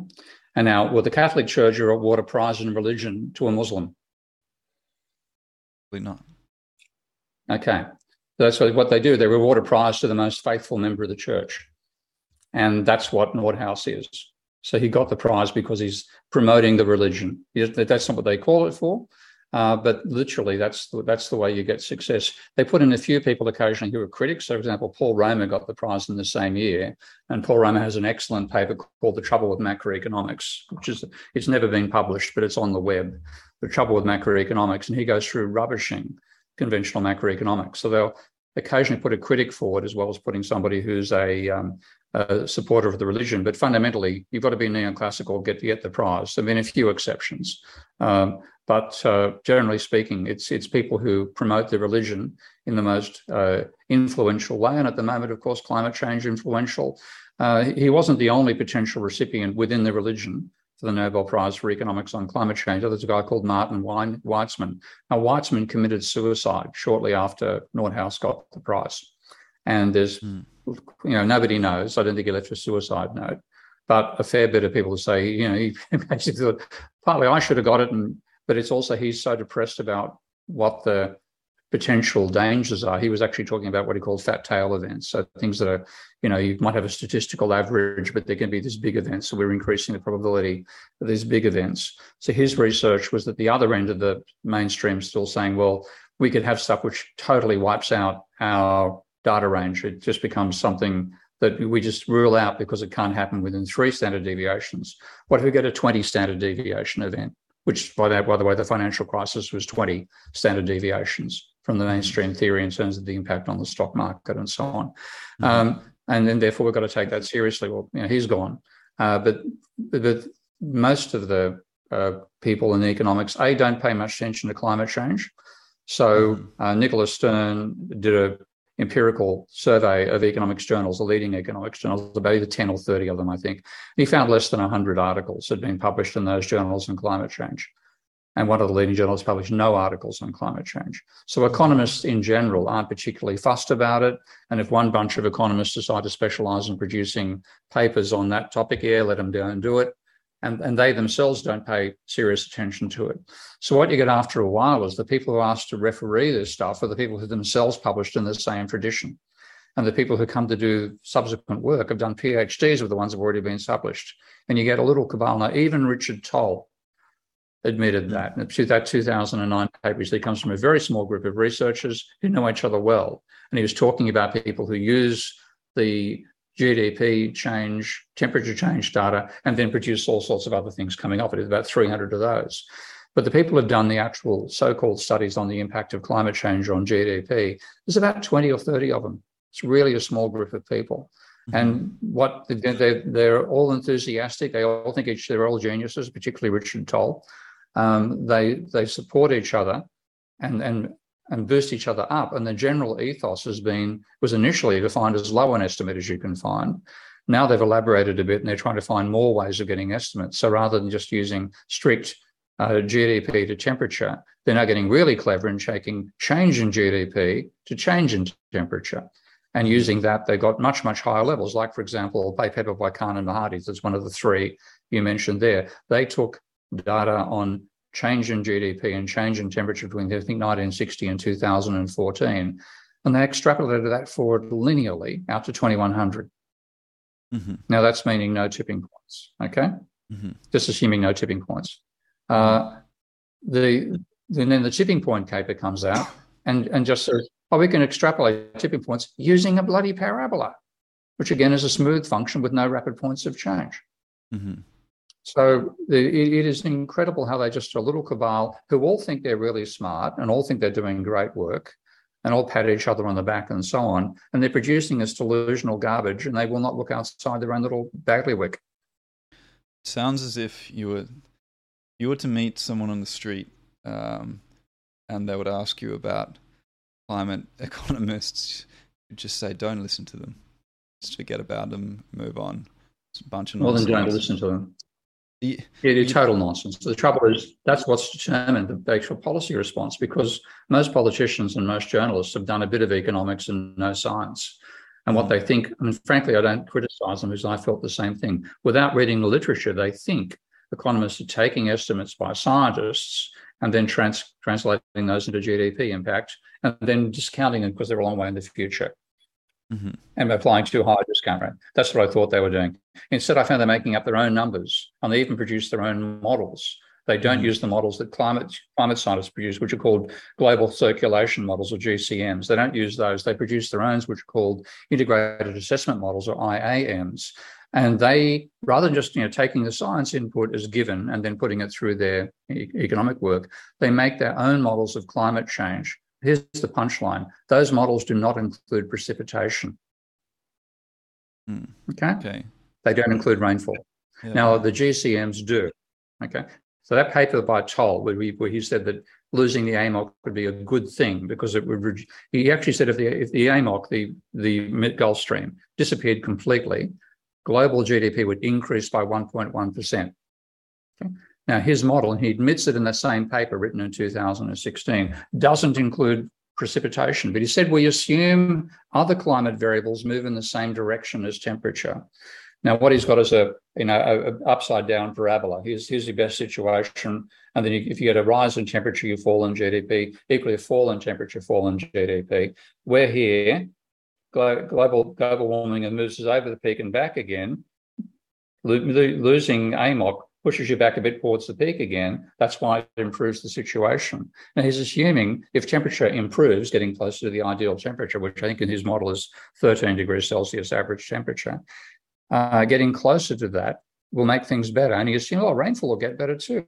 And now, will the Catholic Church award a prize in religion to a Muslim? Probably not. Okay. That's what they do. They reward a prize to the most faithful member of the church. And that's what Nordhaus is. So he got the prize because he's promoting the religion. That's not what they call it for. Uh, but literally, that's the, that's the way you get success. They put in a few people occasionally who are critics. So, for example, Paul Romer got the prize in the same year, and Paul Romer has an excellent paper called "The Trouble with Macroeconomics," which is it's never been published, but it's on the web. The Trouble with Macroeconomics, and he goes through rubbishing conventional macroeconomics. So they'll occasionally put a critic forward as well as putting somebody who's a, um, a supporter of the religion. But fundamentally, you've got to be neoclassical get to get the prize. Have been a few exceptions. Um, but uh, generally speaking, it's it's people who promote the religion in the most uh, influential way. And at the moment, of course, climate change influential. Uh, he wasn't the only potential recipient within the religion for the Nobel Prize for Economics on Climate Change. There's a guy called Martin Weitzman. Now, Weitzman committed suicide shortly after Nordhaus got the prize. And there's, mm. you know, nobody knows. I don't think he left a suicide note, but a fair bit of people say, you know, (laughs) he basically thought, partly I should have got it and but it's also he's so depressed about what the potential dangers are, he was actually talking about what he called fat tail events. So things that are, you know, you might have a statistical average, but there can be these big events. So we're increasing the probability of these big events. So his research was that the other end of the mainstream still saying, well, we could have stuff which totally wipes out our data range. It just becomes something that we just rule out because it can't happen within three standard deviations. What if we get a 20 standard deviation event? Which, by, that, by the way, the financial crisis was 20 standard deviations from the mainstream theory in terms of the impact on the stock market and so on. Mm-hmm. Um, and then, therefore, we've got to take that seriously. Well, you know, he's gone, uh, but, but most of the uh, people in economics a don't pay much attention to climate change. So mm-hmm. uh, Nicholas Stern did a empirical survey of economics journals, the leading economics journals, about either 10 or 30 of them, I think. He found less than 100 articles had been published in those journals on climate change. And one of the leading journals published no articles on climate change. So economists in general aren't particularly fussed about it. And if one bunch of economists decide to specialize in producing papers on that topic, yeah, let them go and do it and, and they themselves don't pay serious attention to it. So what you get after a while is the people who are asked to referee this stuff are the people who themselves published in the same tradition. And the people who come to do subsequent work have done PhDs with the ones have already been published. And you get a little cabal. Now, even Richard Tol admitted hmm. that. In that 2009 paper, he comes from a very small group of researchers who know each other well. And he was talking about people who use the GDP change, temperature change data, and then produce all sorts of other things coming off it. It's about 300 of those. But the people who've done the actual so called studies on the impact of climate change on GDP, there's about 20 or 30 of them. It's really a small group of people. Mm-hmm. And what they're, they're all enthusiastic. They all think each, they're all geniuses, particularly Richard Tol. Um, they, they support each other and, and and boost each other up. And the general ethos has been was initially defined as low an estimate as you can find. Now they've elaborated a bit and they're trying to find more ways of getting estimates. So rather than just using strict uh, GDP to temperature, they're now getting really clever in taking change in GDP to change in temperature. And using that, they got much, much higher levels. Like, for example, a paper by Kahn and Mohaddes, that's one of the three you mentioned there. They took data on change in GDP and change in temperature between, I think, 1960 and 2014. And they extrapolated that forward linearly out to 2100. Mm-hmm. Now, that's meaning no tipping points, okay? Mm-hmm. Just assuming no tipping points. Uh, the, and then the tipping point paper comes out and, and just says, oh, we can extrapolate tipping points using a bloody parabola, which again is a smooth function with no rapid points of change. Mm-hmm. So it is incredible how they just a little cabal who all think they're really smart and all think they're doing great work and all pat each other on the back and so on. And they're producing this delusional garbage and they will not look outside their own little bailiwick. Sounds as if you were you were to meet someone on the street um, and they would ask you about climate (laughs) economists. You'd just say, don't listen to them. Just forget about them, move on. It's a bunch of nonsense. Well, then don't listen to them. Yeah, it's total nonsense. The trouble is that's what's determined the actual policy response because most politicians and most journalists have done a bit of economics and no science. And what mm. they think, And frankly, I don't criticize them because I felt the same thing. Without reading the literature, they think economists are taking estimates by scientists and then trans- translating those into GDP impact and then discounting them because they're a long way in the future mm-hmm. and applying too high a discount rate. That's what I thought they were doing. Instead, I found they're making up their own numbers and they even produce their own models. They don't mm-hmm. use the models that climate climate scientists produce, which are called global circulation models or GCMs. They don't use those. They produce their own, which are called integrated assessment models or IAMs. And they, rather than just you know taking the science input as given and then putting it through their e- economic work, they make their own models of climate change Here's the punchline those models do not include precipitation. Mm. Okay? okay. They don't include rainfall. Yeah. Now, the GCMs do. Okay. So that paper by Tol, where, we, where he said that losing the AMOC would be a good thing because it would. He actually said if the if the AMOC, the the Gulf Stream, disappeared completely, global GDP would increase by 1.1 percent. Okay? Now, his model, and he admits it in the same paper written in 2016, doesn't include precipitation, but he said we assume other climate variables move in the same direction as temperature. Now, what he's got is a you know a, a upside down parabola. Here's here's the best situation, and then you, if you get a rise in temperature, you fall in GDP. Equally, a fall in temperature, fall in GDP. We're here, global global warming, and moves us over the peak and back again. Lo- losing AMOC pushes you back a bit towards the peak again. That's why it improves the situation. Now he's assuming if temperature improves, getting closer to the ideal temperature, which I think in his model is 13 degrees Celsius average temperature, uh, getting closer to that will make things better. And you assume, oh, rainfall will get better too.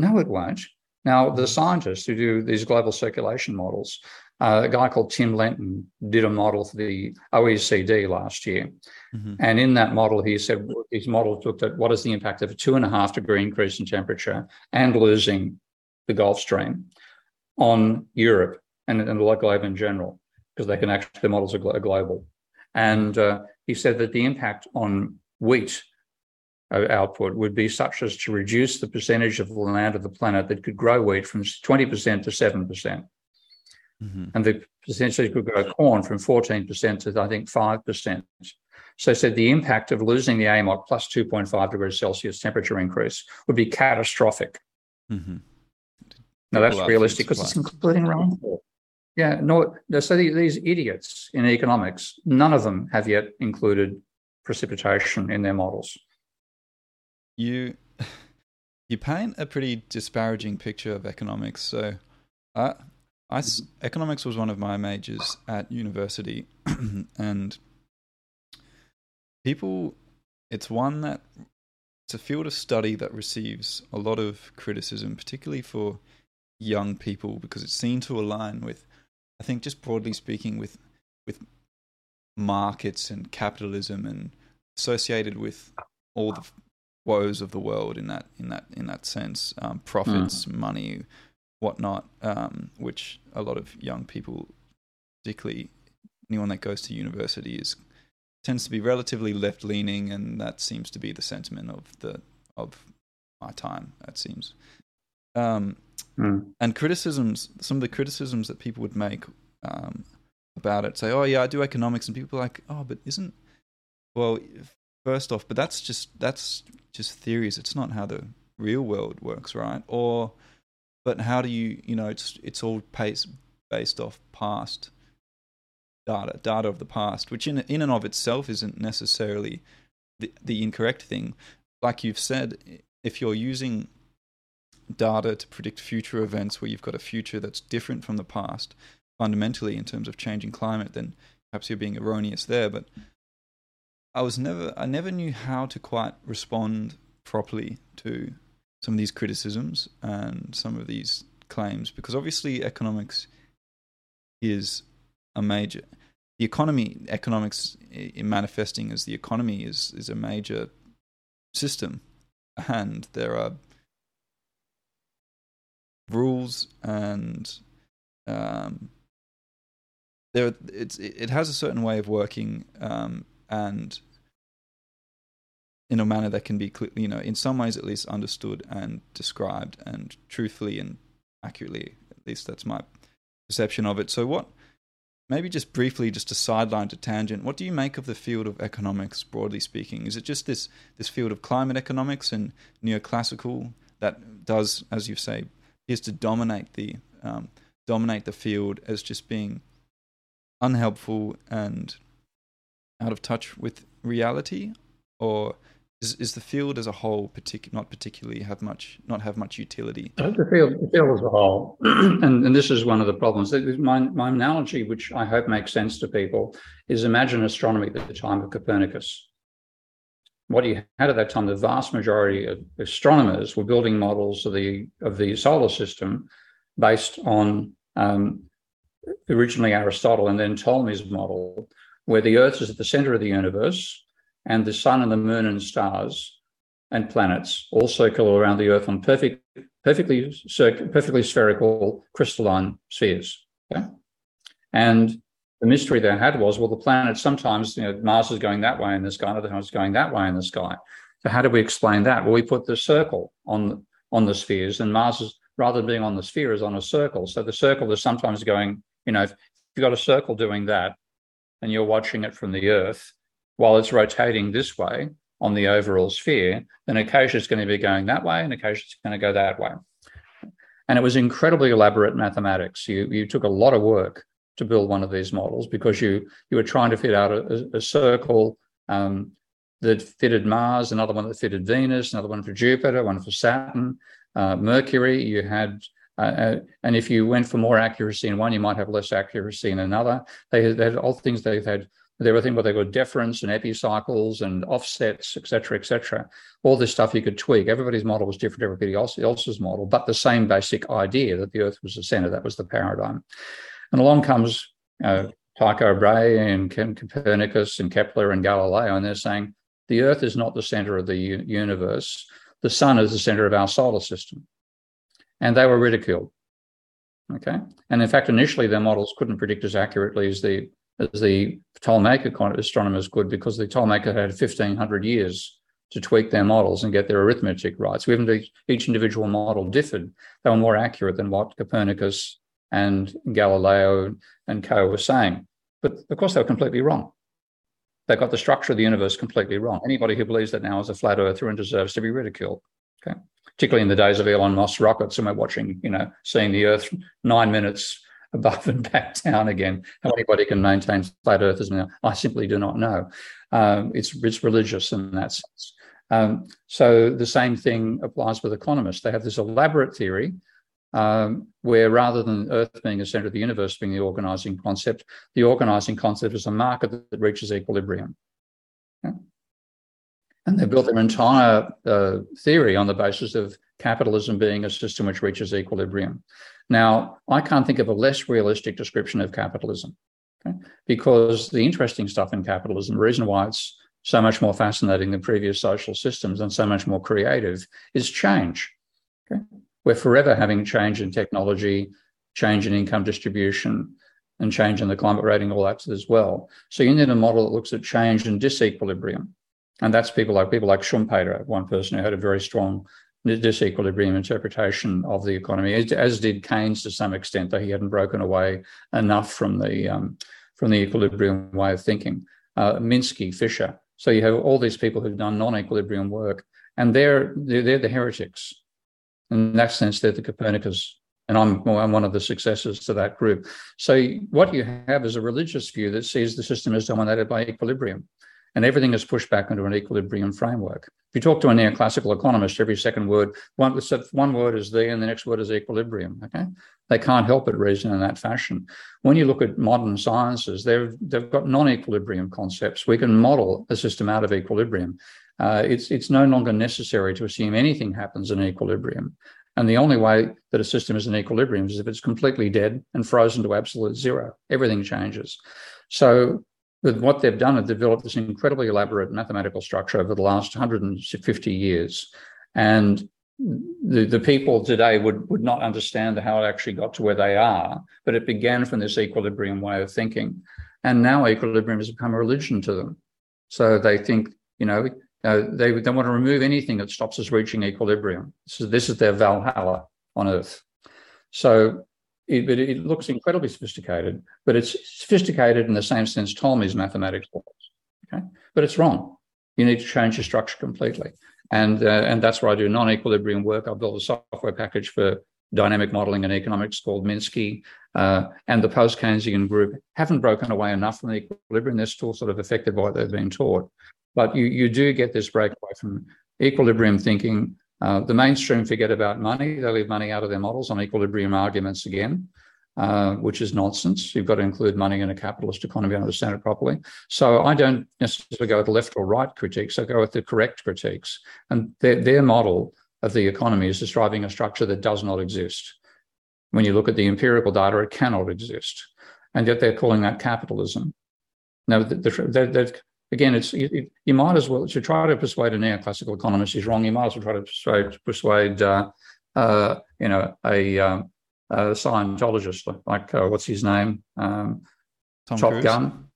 No, it won't. Now, the scientists who do these global circulation models, uh, a guy called Tim Lenton did a model for the OECD last year. Mm-hmm. And in that model, he said his model looked at what is the impact of a two and a half degree increase in temperature and losing the Gulf Stream on Europe and, and the globe in general, because they can actually, the models are global. And uh, he said that the impact on wheat uh, output would be such as to reduce the percentage of the land of the planet that could grow wheat from 20% to 7%. Percent mm hmm And the percentage could grow corn from 14% to, I think, 5%. So said the impact of losing the AMOC plus 2.5 degrees Celsius temperature increase would be catastrophic. Mm-hmm. Now that's realistic because it's including rainfall. Yeah, no. So these idiots in economics, none of them have yet included precipitation in their models. You (sighs) you paint a pretty disparaging picture of economics. So, uh, I economics was one of my majors at university, (clears throat) and people, it's one that it's a field of study that receives a lot of criticism, particularly for young people, because it's seen to align with I think just broadly speaking, with with markets and capitalism and associated with all the woes of the world in that in that in that sense, um, profits, mm. money, whatnot, um, which a lot of young people, particularly anyone that goes to university, is tends to be relatively left leaning, and that seems to be the sentiment of the of my time. It seems. Um, Mm. And criticisms, some of the criticisms that people would make um, about it, say, "Oh yeah, I do economics," and people are like, "Oh, but isn't well." First off, but that's just that's just theories. It's not how the real world works, right? Or, but how do you, you know, it's it's all based based off past data, data of the past, which in in and of itself isn't necessarily the the incorrect thing. Like you've said, if you're using data to predict future events where you've got a future that's different from the past fundamentally in terms of changing climate, then perhaps you're being erroneous there. But I was never, I never knew how to quite respond properly to some of these criticisms and some of these claims because obviously economics is a major the economy economics in manifesting as the economy is is a major system and there are rules and um, there it's it has a certain way of working um, and in a manner that can be you know in some ways at least understood and described and truthfully and accurately at least that's my perception of it. So what maybe just briefly just a sideline to tangent what do you make of the field of economics broadly speaking? Is it just this this field of climate economics and neoclassical that does as you say is to dominate the um, dominate the field as just being unhelpful and out of touch with reality, or is, is the field as a whole partic- not particularly have much not have much utility? The field, the field as a whole, (clears throat) and, and this is one of the problems. My, my analogy, which I hope makes sense to people, is imagine astronomy at the time of Copernicus what you had at that time, the vast majority of astronomers were building models of the of the solar system based on um, originally Aristotle and then Ptolemy's model, where the Earth is at the center of the universe, and the sun and the moon and stars and planets all circle around the Earth on perfect, perfectly perfectly spherical crystalline spheres. Okay? And the mystery they had was, well, the planet sometimes, you know, Mars is going that way in the sky, and other times going that way in the sky. So how do we explain that? Well, we put the circle on on the spheres, and Mars is rather than being on the sphere is on a circle. So the circle is sometimes going, you know, if you've got a circle doing that, and you're watching it from the Earth while it's rotating this way, on the overall sphere, then Acacia is going to be going that way and Acacia is going to go that way. And it was incredibly elaborate mathematics. You, you took a lot of work to build one of these models because you, you were trying to fit out a, a circle um, that fitted Mars, another one that fitted Venus, another one for Jupiter, one for Saturn, uh, Mercury. You had uh, uh, and if you went for more accuracy in one, you might have less accuracy in another. They, they had all things they've had there were things what they call deferents and epicycles and offsets, et cetera, et cetera. All this stuff you could tweak. Everybody's model was different, everybody else's model, but the same basic idea that the Earth was the center. That was the paradigm. And along comes uh, Tycho Brahe and Copernicus and Kepler and Galileo, and they're saying the Earth is not the center of the universe. The sun is the center of our solar system. And they were ridiculed. Okay. And in fact, initially their models couldn't predict as accurately as the as the Ptolemaic astronomers could because the Ptolemaic had 1500 years to tweak their models and get their arithmetic right. So even each individual model differed, they were more accurate than what Copernicus and Galileo and co were saying. But of course, they were completely wrong. They got the structure of the universe completely wrong. Anybody who believes that now is a flat earther and deserves to be ridiculed. Okay. Particularly in the days of Elon Musk rockets, and we're watching, you know, seeing the Earth nine minutes above and back down again. How anybody can maintain flat earthers now, I simply do not know. Um, it's, it's religious in that sense. Um, so the same thing applies with economists. They have this elaborate theory um, where rather than Earth being the center of the universe being the organizing concept, the organizing concept is a market that reaches equilibrium. Okay? And they built their entire uh, theory on the basis of capitalism being a system which reaches equilibrium. Now, I can't think of a less realistic description of capitalism okay? because the interesting stuff in capitalism, the reason why it's so much more fascinating than previous social systems and so much more creative is change. Okay? We're forever having change in technology, change in income distribution, and change in the climate rating, all that as well. So you need a model that looks at change and disequilibrium. And that's people like people like Schumpeter, one person who had a very strong disequilibrium interpretation of the economy, as, did Keynes to some extent, though he hadn't broken away enough from the um, from the equilibrium way of thinking. Uh, Minsky, Fisher. So you have all these people who've done non-equilibrium work, and they're they're, they're the heretics. In that sense, they're the Copernicus, and I'm, I'm one of the successors to that group. So what you have is a religious view that sees the system as dominated by equilibrium and everything is pushed back into an equilibrium framework. If you talk to a neoclassical economist, every second word, one, one word is the, and the next word is equilibrium. Okay, they can't help but reason in that fashion. When you look at modern sciences, they've they've got non-equilibrium concepts. We can model a system out of equilibrium. Uh, it's it's no longer necessary to assume anything happens in equilibrium. And the only way that a system is in equilibrium is if it's completely dead and frozen to absolute zero. Everything changes. So what they've done, they've developed this incredibly elaborate mathematical structure over the last 150 years. And the, the people today would, would not understand how it actually got to where they are, but it began from this equilibrium way of thinking. And now equilibrium has become a religion to them. So they think, you know, uh, they, they want to remove anything that stops us reaching equilibrium. So this is their Valhalla on earth. So it, but it looks incredibly sophisticated, but it's sophisticated in the same sense Ptolemy's mathematics was. Okay, but it's wrong. You need to change your structure completely, and uh, and that's where I do non-equilibrium work. I built a software package for dynamic modeling and economics called Minsky, uh, and the post-Keynesian group haven't broken away enough from the equilibrium. They're still sort of affected by what they've been taught, but you you do get this breakaway from equilibrium thinking uh, the mainstream forget about money. They leave money out of their models on equilibrium arguments again, uh, which is nonsense. You've got to include money in a capitalist economy to understand it properly. So I don't necessarily go with the left or right critiques. I go with the correct critiques. And their, their model of the economy is describing a structure that does not exist. When you look at the empirical data, it cannot exist. And yet they're calling that capitalism. Now, the, the, again, it's you, you, might as well to try to persuade a neoclassical economist is wrong. You might as well try to persuade, persuade uh, uh, you know, a, um, a Scientologist like uh, what's his name, um, Tom Top Cruise. Gun,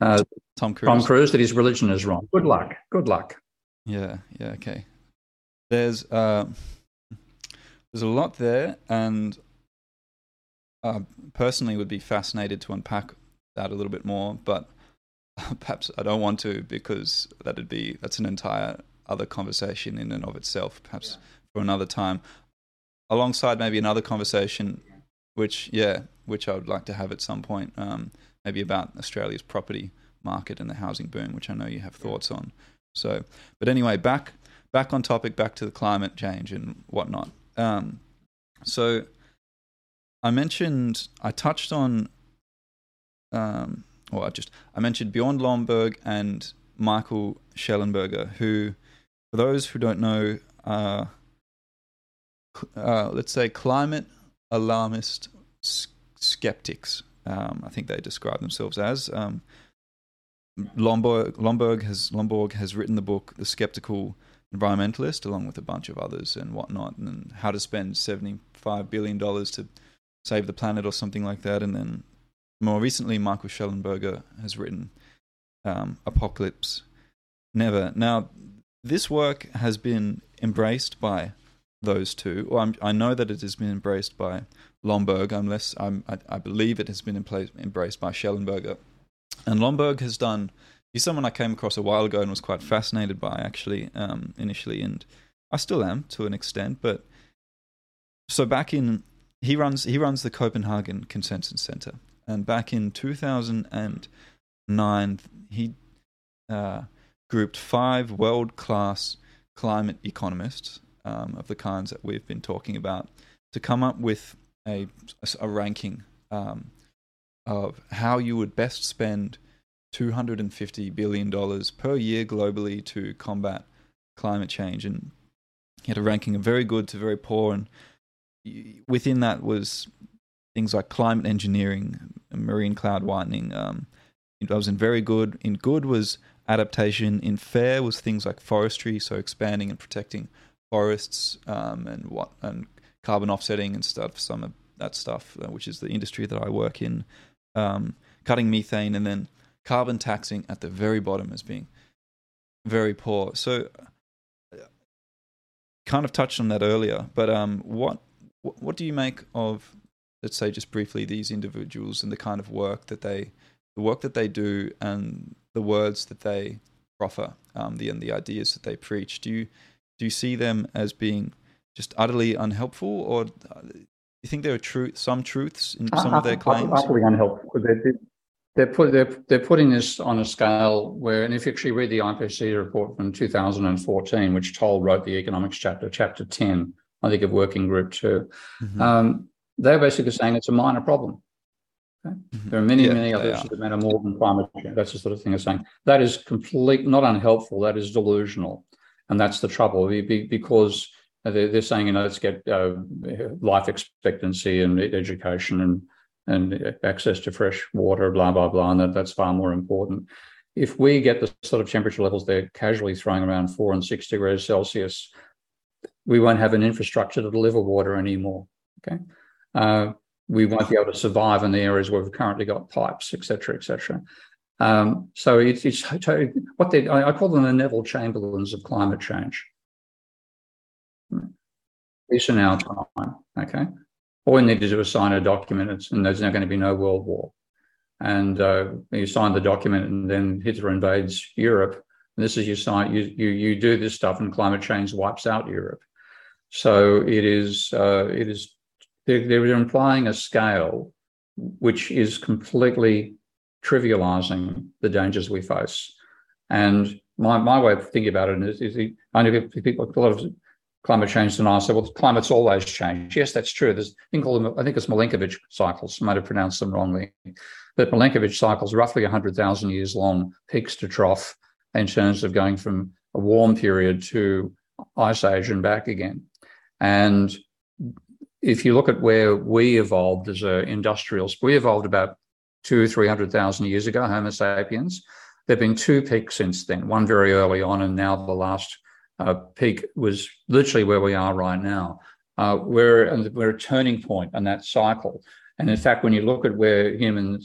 uh, Tom Cruise. Tom Cruise, that his religion is wrong. Good luck. Good luck. Yeah. Yeah. Okay. There's uh, there's a lot there, and uh, personally would be fascinated to unpack that a little bit more, but (laughs) perhaps I don't want to because that'd be that's an entire other conversation in and of itself. Perhaps yeah. for another time, alongside maybe another conversation, which yeah, which I would like to have at some point, um, maybe about Australia's property market and the housing boom, which I know you have thoughts on. So, but anyway, back back on topic, back to the climate change and whatnot. Um, so, I mentioned I touched on um, well, I just I mentioned Bjorn Lomborg and Michael Shellenberger, who, for those who don't know, are uh, let's say climate alarmist skeptics. Um, I think they describe themselves as. Um, Lomborg, Lomborg has Lomborg has written the book The Skeptical Environmentalist, along with a bunch of others and whatnot, and how to spend seventy five billion dollars to save the planet or something like that, and then more recently, Michael Shellenberger has written um, Apocalypse Never. Now, this work has been embraced by those two, or I'm, i know that it has been embraced by Lomborg, unless I'm, I, I believe it has been embraced by Shellenberger. And Lomborg has done. He's someone I came across a while ago and was quite fascinated by, actually, um, initially, and I still am to an extent. But so back in he runs he runs the Copenhagen Consensus Center, and back in 2009, he uh, grouped five world class climate economists um, of the kinds that we've been talking about to come up with a, a ranking um, of how you would best spend $250 billion per year globally to combat climate change. And he had a ranking of very good to very poor. And within that was things like climate engineering, marine cloud whitening. Um, it was in very good. In good was adaptation. In fair was things like forestry, so expanding and protecting forests um, and what and carbon offsetting and stuff. Some of that stuff, uh, which is the industry that I work in, um, cutting methane, and then carbon taxing at the very bottom as being very poor. So, uh, kind of touched on that earlier, but um, what what do you make of let's say just briefly these individuals and the kind of work that they the work that they do and the words that they proffer um, the and the ideas that they preach do you do you see them as being just utterly unhelpful or uh, do you think there are truth some truths in some uh, of their claims utterly unhelpful they're, they're, put, they're, they're putting this on a scale where and if you actually read the ipcc report from 2014 which Tol wrote the economics chapter chapter 10 i think of working group 2 mm-hmm. um, they're basically saying it's a minor problem. Okay? Mm-hmm. There are many, yeah, many other issues that matter more than climate change. That's the sort of thing they're saying. That is complete, not unhelpful. That is delusional, and that's the trouble because they're, saying, you know, let's get uh, life expectancy and education and and access to fresh water, blah blah blah, and that, that's far more important. If we get the sort of temperature levels they're casually throwing around four and six degrees Celsius, we won't have an infrastructure to deliver water anymore. Okay, uh, we won't be able to survive in the areas where we've currently got pipes, etc., etc. Um, so it's, it's what they I, call them the Neville Chamberlains of climate change. Peace in our time. Okay, all we need to do is sign a document, and there's now going to be no world war. And uh, you sign the document, and then Hitler invades Europe. And this is you sign you you you do this stuff, and climate change wipes out Europe. So it is uh, it is they're, they're implying a scale which is completely trivializing the dangers we face. And my, my way of thinking about it is, is I know people, a lot of climate change deniers say, well, climate's always changed. Yes, that's true. There's a thing called, I think it's Milankovitch cycles. I might have pronounced them wrongly. But Milankovitch cycles, roughly 100,000 years long, peaks to trough in terms of going from a warm period to ice age and back again. And if you look at where we evolved as a industrials, we evolved about two, 300,000 years ago, Homo sapiens. There have been two peaks since then, one very early on, and now the last uh, peak was literally where we are right now. Uh, we're, we're a turning point in that cycle. And in fact, when you look at where human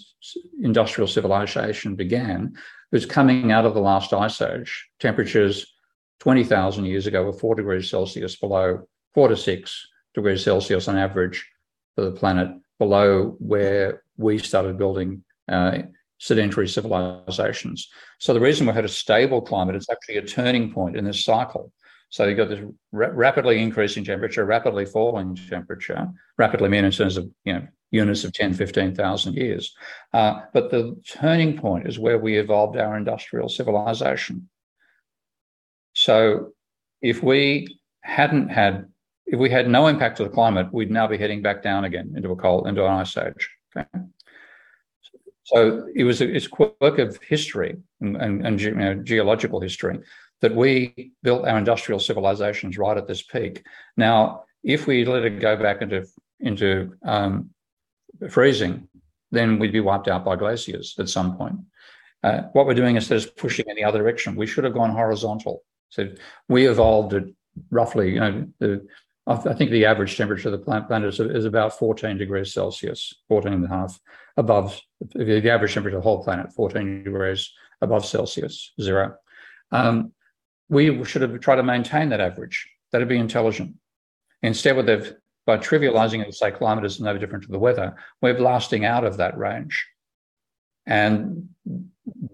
industrial civilization began, it was coming out of the last ice age. Temperatures 20,000 years ago were four degrees Celsius below, four to six degrees Celsius on average for the planet below where we started building uh, sedentary civilizations. So the reason we had a stable climate is actually a turning point in this cycle. So you've got this ra- rapidly increasing temperature, rapidly falling temperature, rapidly mean in terms of you know units of 10, 15,000 years. Uh, but the turning point is where we evolved our industrial civilization. So if we hadn't had, if we had no impact to the climate, we'd now be heading back down again into a cold, into an ice age. Okay. So it was a, it's quirk of history and, and, and you know, geological history that we built our industrial civilizations right at this peak. Now, if we let it go back into into um, freezing, then we'd be wiped out by glaciers at some point. Uh, what we're doing instead is pushing in the other direction. We should have gone horizontal. So we evolved at roughly, you know, the, I think the average temperature of the planet is, is about 14 degrees Celsius, 14 and a half above the average temperature of the whole planet, 14 degrees above Celsius, zero. Um, we should have tried to maintain that average. That'd be intelligent. Instead, what they've by trivializing it, say climate is no different to the weather, we're blasting out of that range. And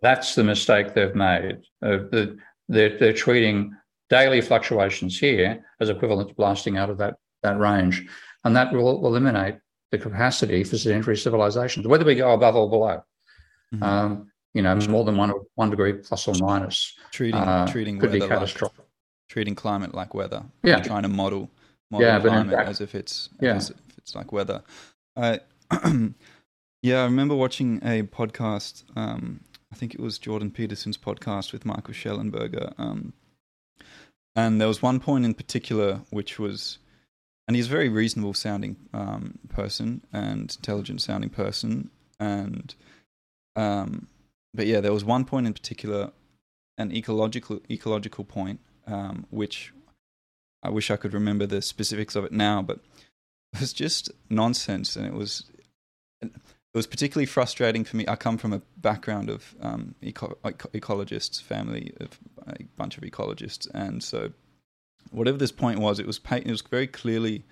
that's the mistake they've made. Uh, the, they're, they're treating daily fluctuations here as equivalent to blasting out of that, that range. And that will eliminate the capacity for sedentary civilizations, whether we go above or below. Mm-hmm. Um, you know, it's more than one one degree plus or minus. Treating uh, treating could weather be catastrophic. Like, treating climate like weather. Yeah, You're trying to model model yeah, climate fact, as if it's yeah. as if it's like weather. I (clears throat) yeah, I remember watching a podcast. Um, I think it was Jordan Peterson's podcast with Michael Shellenberger. Um, and there was one point in particular which was, and he's a very reasonable sounding um, person and intelligent sounding person, and um, but yeah, there was one point in particular, an ecological ecological point, um, which I wish I could remember the specifics of it now, but (laughs) it was just nonsense, and it was it was particularly frustrating for me. I come from a background of um, eco- ecologists, family of a bunch of ecologists, and so whatever this point was, it was it was very clearly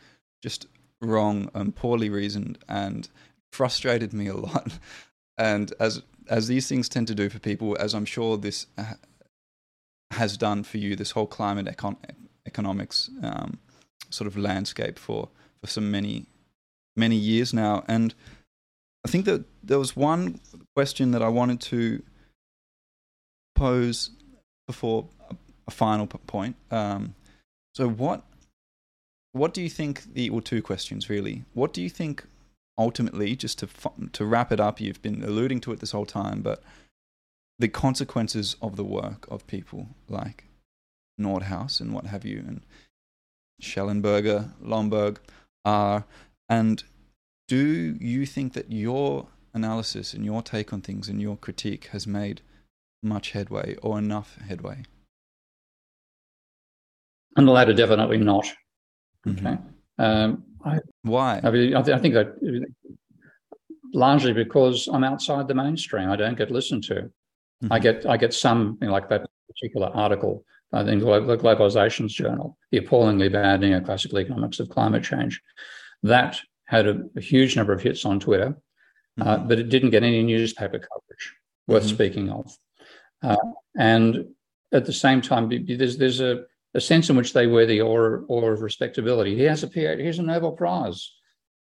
just wrong and poorly reasoned, and frustrated me a lot. (laughs) And as as these things tend to do for people, as I'm sure this has done for you, this whole climate econ- economics um, sort of landscape for for so many many years now, and I think that there was one question that I wanted to pose before a final point. Um, so, what what do you think the or two questions really? What do you think ultimately, just to to wrap it up, you've been alluding to it this whole time, but the consequences of the work of people like Nordhaus and what have you, and Shellenberger, Lomborg are, and do you think that your analysis and your take on things and your critique has made much headway or enough headway? And the latter, definitely not. Mm-hmm. Okay. Um, I, Why? I, mean, I, th- I think that largely because I'm outside the mainstream. I don't get listened to. Mm-hmm. I get I get some you know, like that particular article in the Globalizations Journal, the appallingly bad neoclassical economics of climate change. That had a, a huge number of hits on Twitter, uh, mm-hmm. uh, but it didn't get any newspaper coverage worth mm-hmm. speaking of. Uh, and at the same time, there's there's a a sense in which they wear the aura, aura of respectability. He has a PhD, here's a Nobel Prize.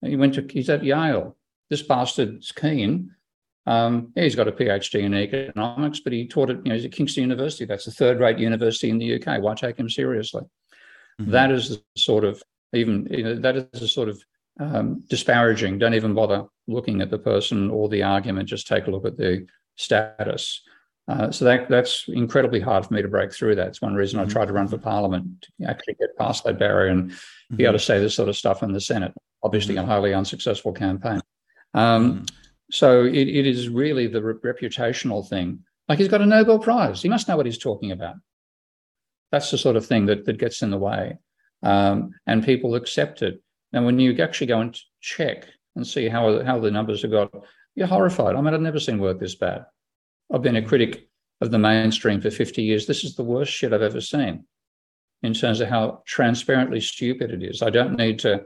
He went to, he's at Yale. This bastard's Keen. Um, yeah, he's got a PhD in economics, but he taught at, you know, he's at Kingston University. That's a third rate university in the UK. Why take him seriously? Mm-hmm. That is the sort of, even, you know, that is the sort of um, disparaging. Don't even bother looking at the person or the argument. Just take a look at the status. Uh, so that that's incredibly hard for me to break through. That's one reason mm-hmm. I tried to run for parliament to actually get past that barrier and mm-hmm. be able to say this sort of stuff in the Senate. Obviously, mm-hmm. a highly unsuccessful campaign. Um, mm-hmm. so it, it is really the re- reputational thing. Like he's got a Nobel Prize. He must know what he's talking about. That's the sort of thing that, that gets in the way. Um, and people accept it. And when you actually go and check and see how, how the numbers have got, you're horrified. I mean, I've never seen work this bad. I've been a critic of the mainstream for 50 years. This is the worst shit I've ever seen in terms of how transparently stupid it is. I don't need to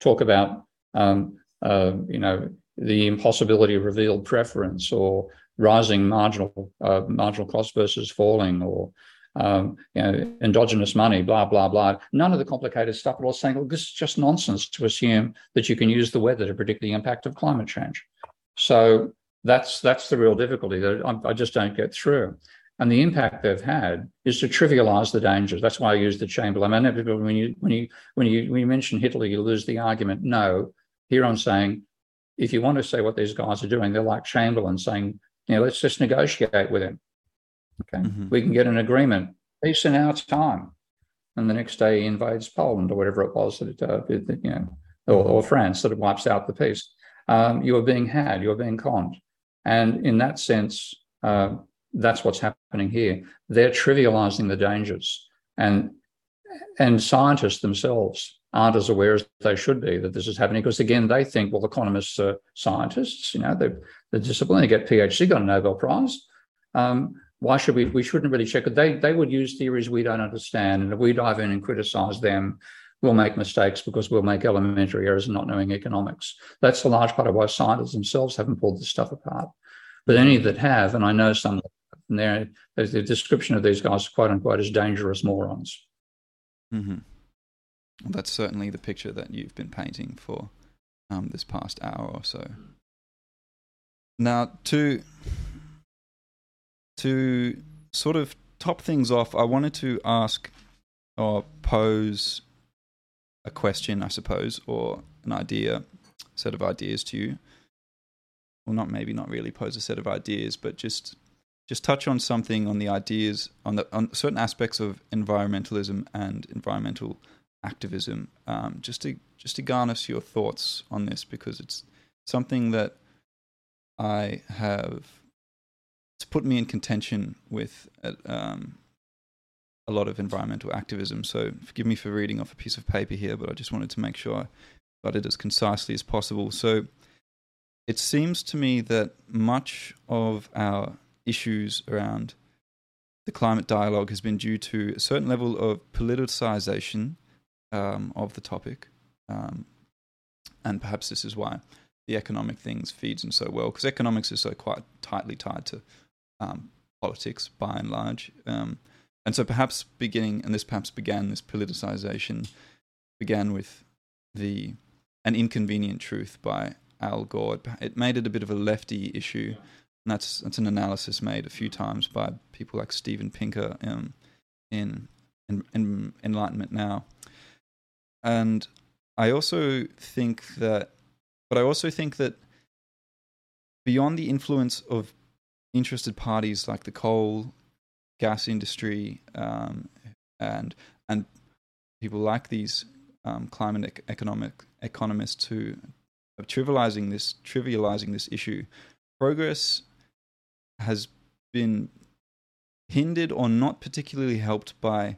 talk about, um, uh, you know, the impossibility of revealed preference or rising marginal uh, marginal cost versus falling, or um, you know, endogenous money, blah blah blah. None of the complicated stuff. I was saying, well, this is just nonsense to assume that you can use the weather to predict the impact of climate change. So that's that's the real difficulty that I, I just don't get through. And the impact they've had is to trivialize the dangers. That's why I use the Chamberlain. I know when you when you when you when you mention Hitler, you lose the argument. No, here I'm saying, if you want to say what these guys are doing, they're like Chamberlain saying, you know, let's just negotiate with him. Okay, mm-hmm. we can get an agreement, peace in our time. And the next day he invades Poland or whatever it was that it, uh, you know, or, or, France that it wipes out the peace. Um, you are being had, you are being conned. And in that sense, uh, that's what's happening here. They're trivializing the dangers, and and scientists themselves aren't as aware as they should be that this is happening because again they think well economists are scientists you know they're the discipline they get phd got a nobel prize um, why should we we shouldn't really check it they they would use theories we don't understand and if we dive in and criticize them we'll make mistakes because we'll make elementary errors in not knowing economics that's a large part of why scientists themselves haven't pulled this stuff apart but any that have and i know some and their the description of these guys, quote unquote, as dangerous morons. Mm-hmm. Well, that's certainly the picture that you've been painting for um, this past hour or so. Now, to to sort of top things off, I wanted to ask or pose a question, I suppose, or an idea, set of ideas to you. Well, not maybe not really pose a set of ideas, but just just touch on something on the ideas on the on certain aspects of environmentalism and environmental activism, um, just to just to garnish your thoughts on this because it's something that I have it's put me in contention with uh, um, a lot of environmental activism. So forgive me for reading off a piece of paper here, but I just wanted to make sure I got it as concisely as possible. So it seems to me that much of our issues around the climate dialogue has been due to a certain level of politicization um, of the topic. Um, and perhaps this is why the economic things feeds in so well, because economics is so quite tightly tied to um, politics by and large. Um, and so perhaps beginning, and this perhaps began, this politicization began with the an inconvenient truth by Al Gore. It made it a bit of a lefty issue. And that's that's an analysis made a few times by people like Steven Pinker um, in, in, in Enlightenment Now. And I also think that, but I also think that beyond the influence of interested parties like the coal, gas industry, um, and and people like these um, climate economic economists who are trivializing this trivializing this issue, progress has been hindered or not particularly helped by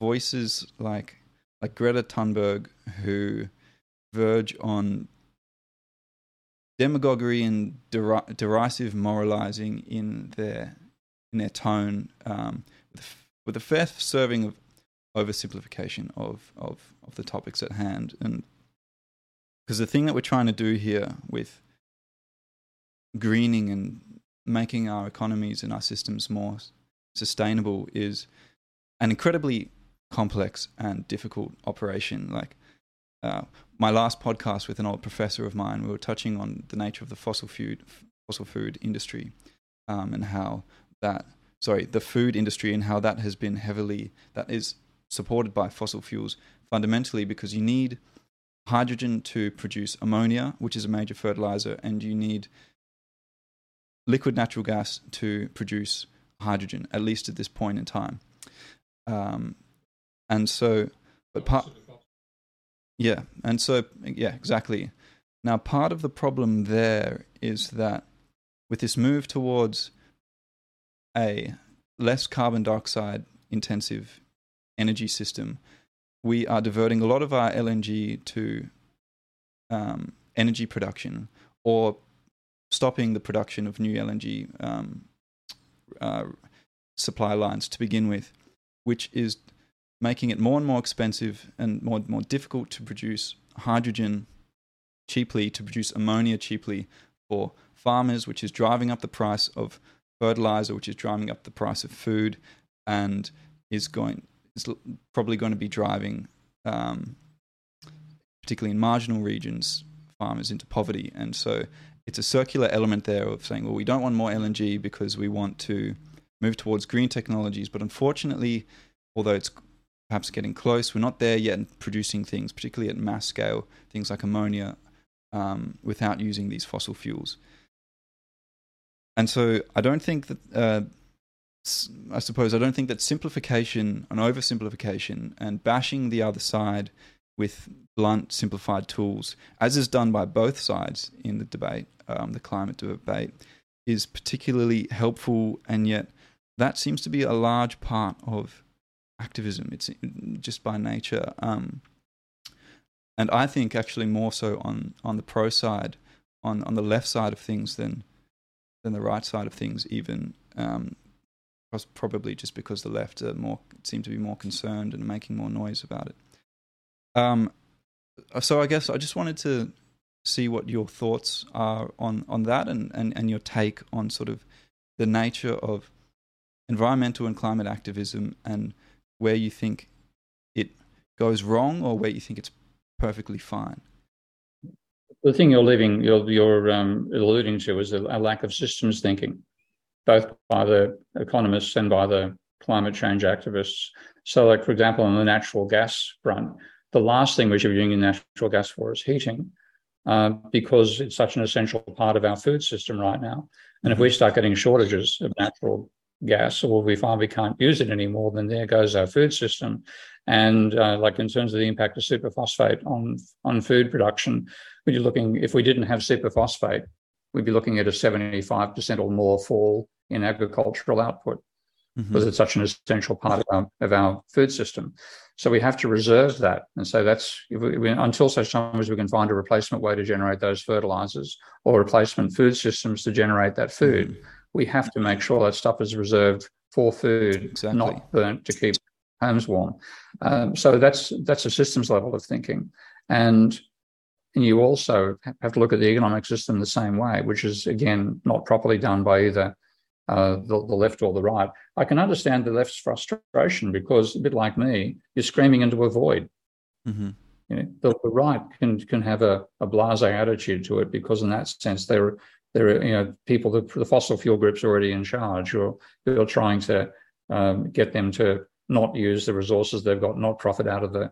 voices like like Greta Thunberg who verge on demagoguery and der- derisive moralizing in their in their tone um, with, with a fair serving of oversimplification of, of, of the topics at hand and because the thing that we're trying to do here with greening and making our economies and our systems more sustainable is an incredibly complex and difficult operation. Like uh, my last podcast with an old professor of mine, we were touching on the nature of the fossil food fossil food industry um, and how that sorry the food industry and how that has been heavily that is supported by fossil fuels fundamentally because you need hydrogen to produce ammonia, which is a major fertilizer, and you need liquid natural gas to produce hydrogen, at least at this point in time. Um, and so, but part, yeah, and so, yeah, exactly. Now, part of the problem there is that with this move towards a less carbon dioxide intensive energy system, we are diverting a lot of our LNG to um, energy production or stopping the production of new LNG um, uh, supply lines to begin with, which is making it more and more expensive and more more difficult to produce hydrogen cheaply, to produce ammonia cheaply for farmers, which is driving up the price of fertilizer, which is driving up the price of food, and is going is probably going to be driving, um, particularly in marginal regions, farmers into poverty. And so it's a circular element there of saying, well, we don't want more LNG because we want to move towards green technologies. But unfortunately, although it's perhaps getting close, we're not there yet in producing things, particularly at mass scale, things like ammonia, um, without using these fossil fuels. And so I don't think that, uh, I suppose, I don't think that simplification and oversimplification and bashing the other side with blunt, simplified tools, as is done by both sides in the debate, um, the climate debate, is particularly helpful. And yet, that seems to be a large part of activism. It's just by nature. Um, and I think actually more so on, on the pro side, on, on the left side of things than than the right side of things, even um, probably just because the left are more seem to be more concerned and making more noise about it. Um, so I guess I just wanted to see what your thoughts are on on that and, and, and your take on sort of the nature of environmental and climate activism and where you think it goes wrong or where you think it's perfectly fine the thing you're leaving, you're, you're um, alluding to is a, a, lack of systems thinking, both by the economists and by the climate change activists. So, like for example, on the natural gas front, the last thing we should be using natural gas for is heating, uh, because it's such an essential part of our food system right now. And if we start getting shortages of natural gas, or we find we can't use it anymore, then there goes our food system. And uh, like in terms of the impact of superphosphate on on food production, we're looking if we didn't have superphosphate, we'd be looking at a 75% or more fall in agricultural output mm-hmm. because it's such an essential part of our, of our food system. So we have to reserve that. And so that's we, until such time as we can find a replacement way to generate those fertilizers or replacement food systems to generate that food, mm-hmm. We have to make sure that stuff is reserved for food, exactly. not burnt to keep homes warm. Um, so that's that's a systems level of thinking. And and you also have to look at the economic system the same way, which is again not properly done by either uh, the, the, left or the right. I can understand the left's frustration because a bit like me, you're screaming into a void. Mm-hmm. You know, the, the, right can can have a, a blasé attitude to it because in that sense they're they're you know people the, fossil fuel groups already in charge. You're you're trying to um, get them to not use the resources they've got, not profit out of the,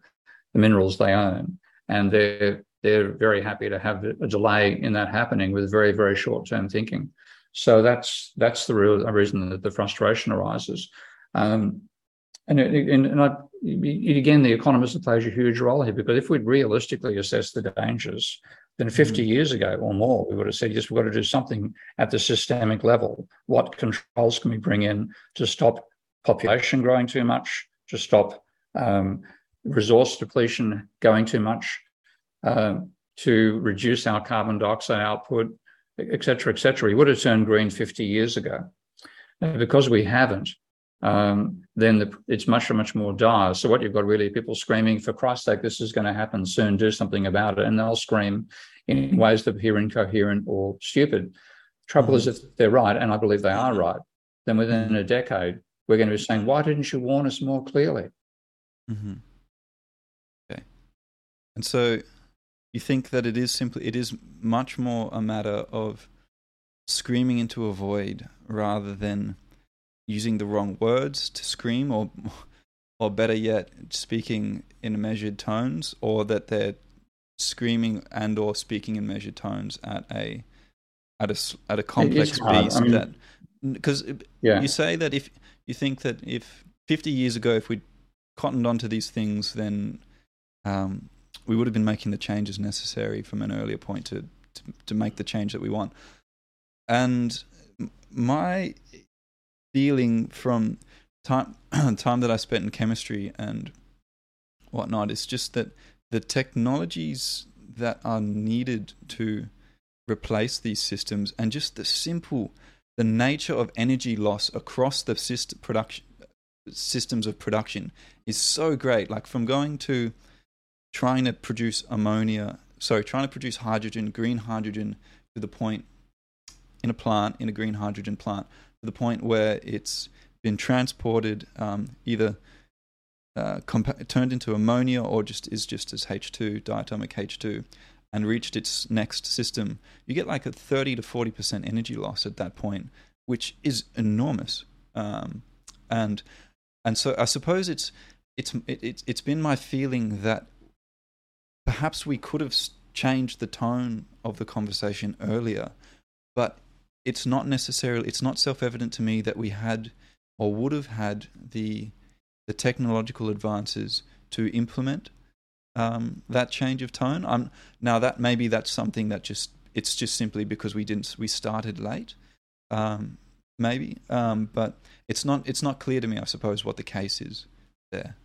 the minerals they own, and they're they're very happy to have a delay in that happening with very very short term thinking. So that's that's the real reason that the frustration arises. Um, and, and, and I, again, the economist plays a huge role here because if we'd realistically assess the dangers, then 50 mm-hmm. years ago or more, we would have said, yes, we've got to do something at the systemic level. What controls can we bring in to stop population growing too much, to stop um, resource depletion going too much, uh, to reduce our carbon dioxide output, et cetera, et cetera. We would have turned green 50 years ago. And because we haven't, um, then the, it's much, much more dire. So what you've got really people screaming, for Christ's sake, this is going to happen soon, do something about it. And they'll scream in ways that appear incoherent or stupid. Trouble mm-hmm. is if they're right, and I believe they are right, then within a decade, we're going to be saying, why didn't you warn us more clearly? Mm-hmm. Okay. And so you think that it is simply it is much more a matter of screaming into a void rather than using the wrong words to scream or or better yet speaking in measured tones or that they're screaming and or speaking in measured tones at a at a at a complex beast I mean, that because yeah. you say that if you think that if 50 years ago if we'd cottoned onto these things then um, we would have been making the changes necessary from an earlier point to, to, to make the change that we want. And my feeling from time (clears throat) time that I spent in chemistry and whatnot is just that the technologies that are needed to replace these systems and just the simple the nature of energy loss across the system production systems of production is so great. Like from going to trying to produce ammonia, sorry, trying to produce hydrogen, green hydrogen to the point in a plant, in a green hydrogen plant, to the point where it's been transported um, either uh, compa- turned into ammonia or just is just as H2, diatomic H2, and reached its next system, you get like a 30 to 40% energy loss at that point, which is enormous. Um, and and so I suppose it's it's it, it's been my feeling that perhaps we could have changed the tone of the conversation earlier, but it's not necessarily it's not self-evident to me that we had or would have had the the technological advances to implement um, that change of tone. I'm now that maybe that's something that just it's just simply because we didn't we started late, um, maybe. Um, but it's not it's not clear to me, I suppose, what the case is there.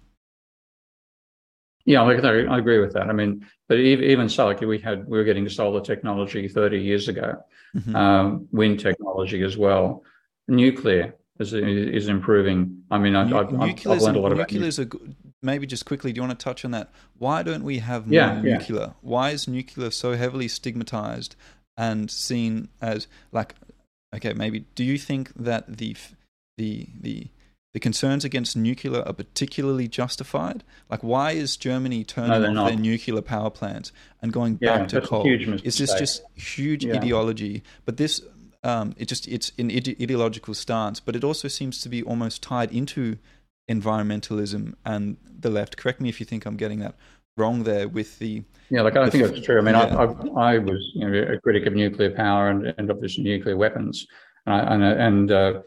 Yeah, I agree with that. I mean, but even so, like we had we were getting solar technology 30 years ago, mm-hmm. um, wind technology as well, nuclear is is improving. I mean, I, have learned a lot about nuclear. Is a, maybe just quickly, do you want to touch on that? Why don't we have more yeah, nuclear? Yeah. Why is nuclear so heavily stigmatized and seen as like? Okay, maybe. Do you think that the the the the concerns against nuclear are particularly justified? Like, why is Germany turning no, off their nuclear power plants and going yeah, back to coal? Is this just huge yeah. ideology? But this um, it just it's an ide- ideological stance, but it also seems to be almost tied into environmentalism and the left. Correct me if you think I'm getting that wrong there with the yeah like i think that's true i mean yeah. I, I, I was you know a critic of nuclear power and, and obviously nuclear weapons and and and, uh,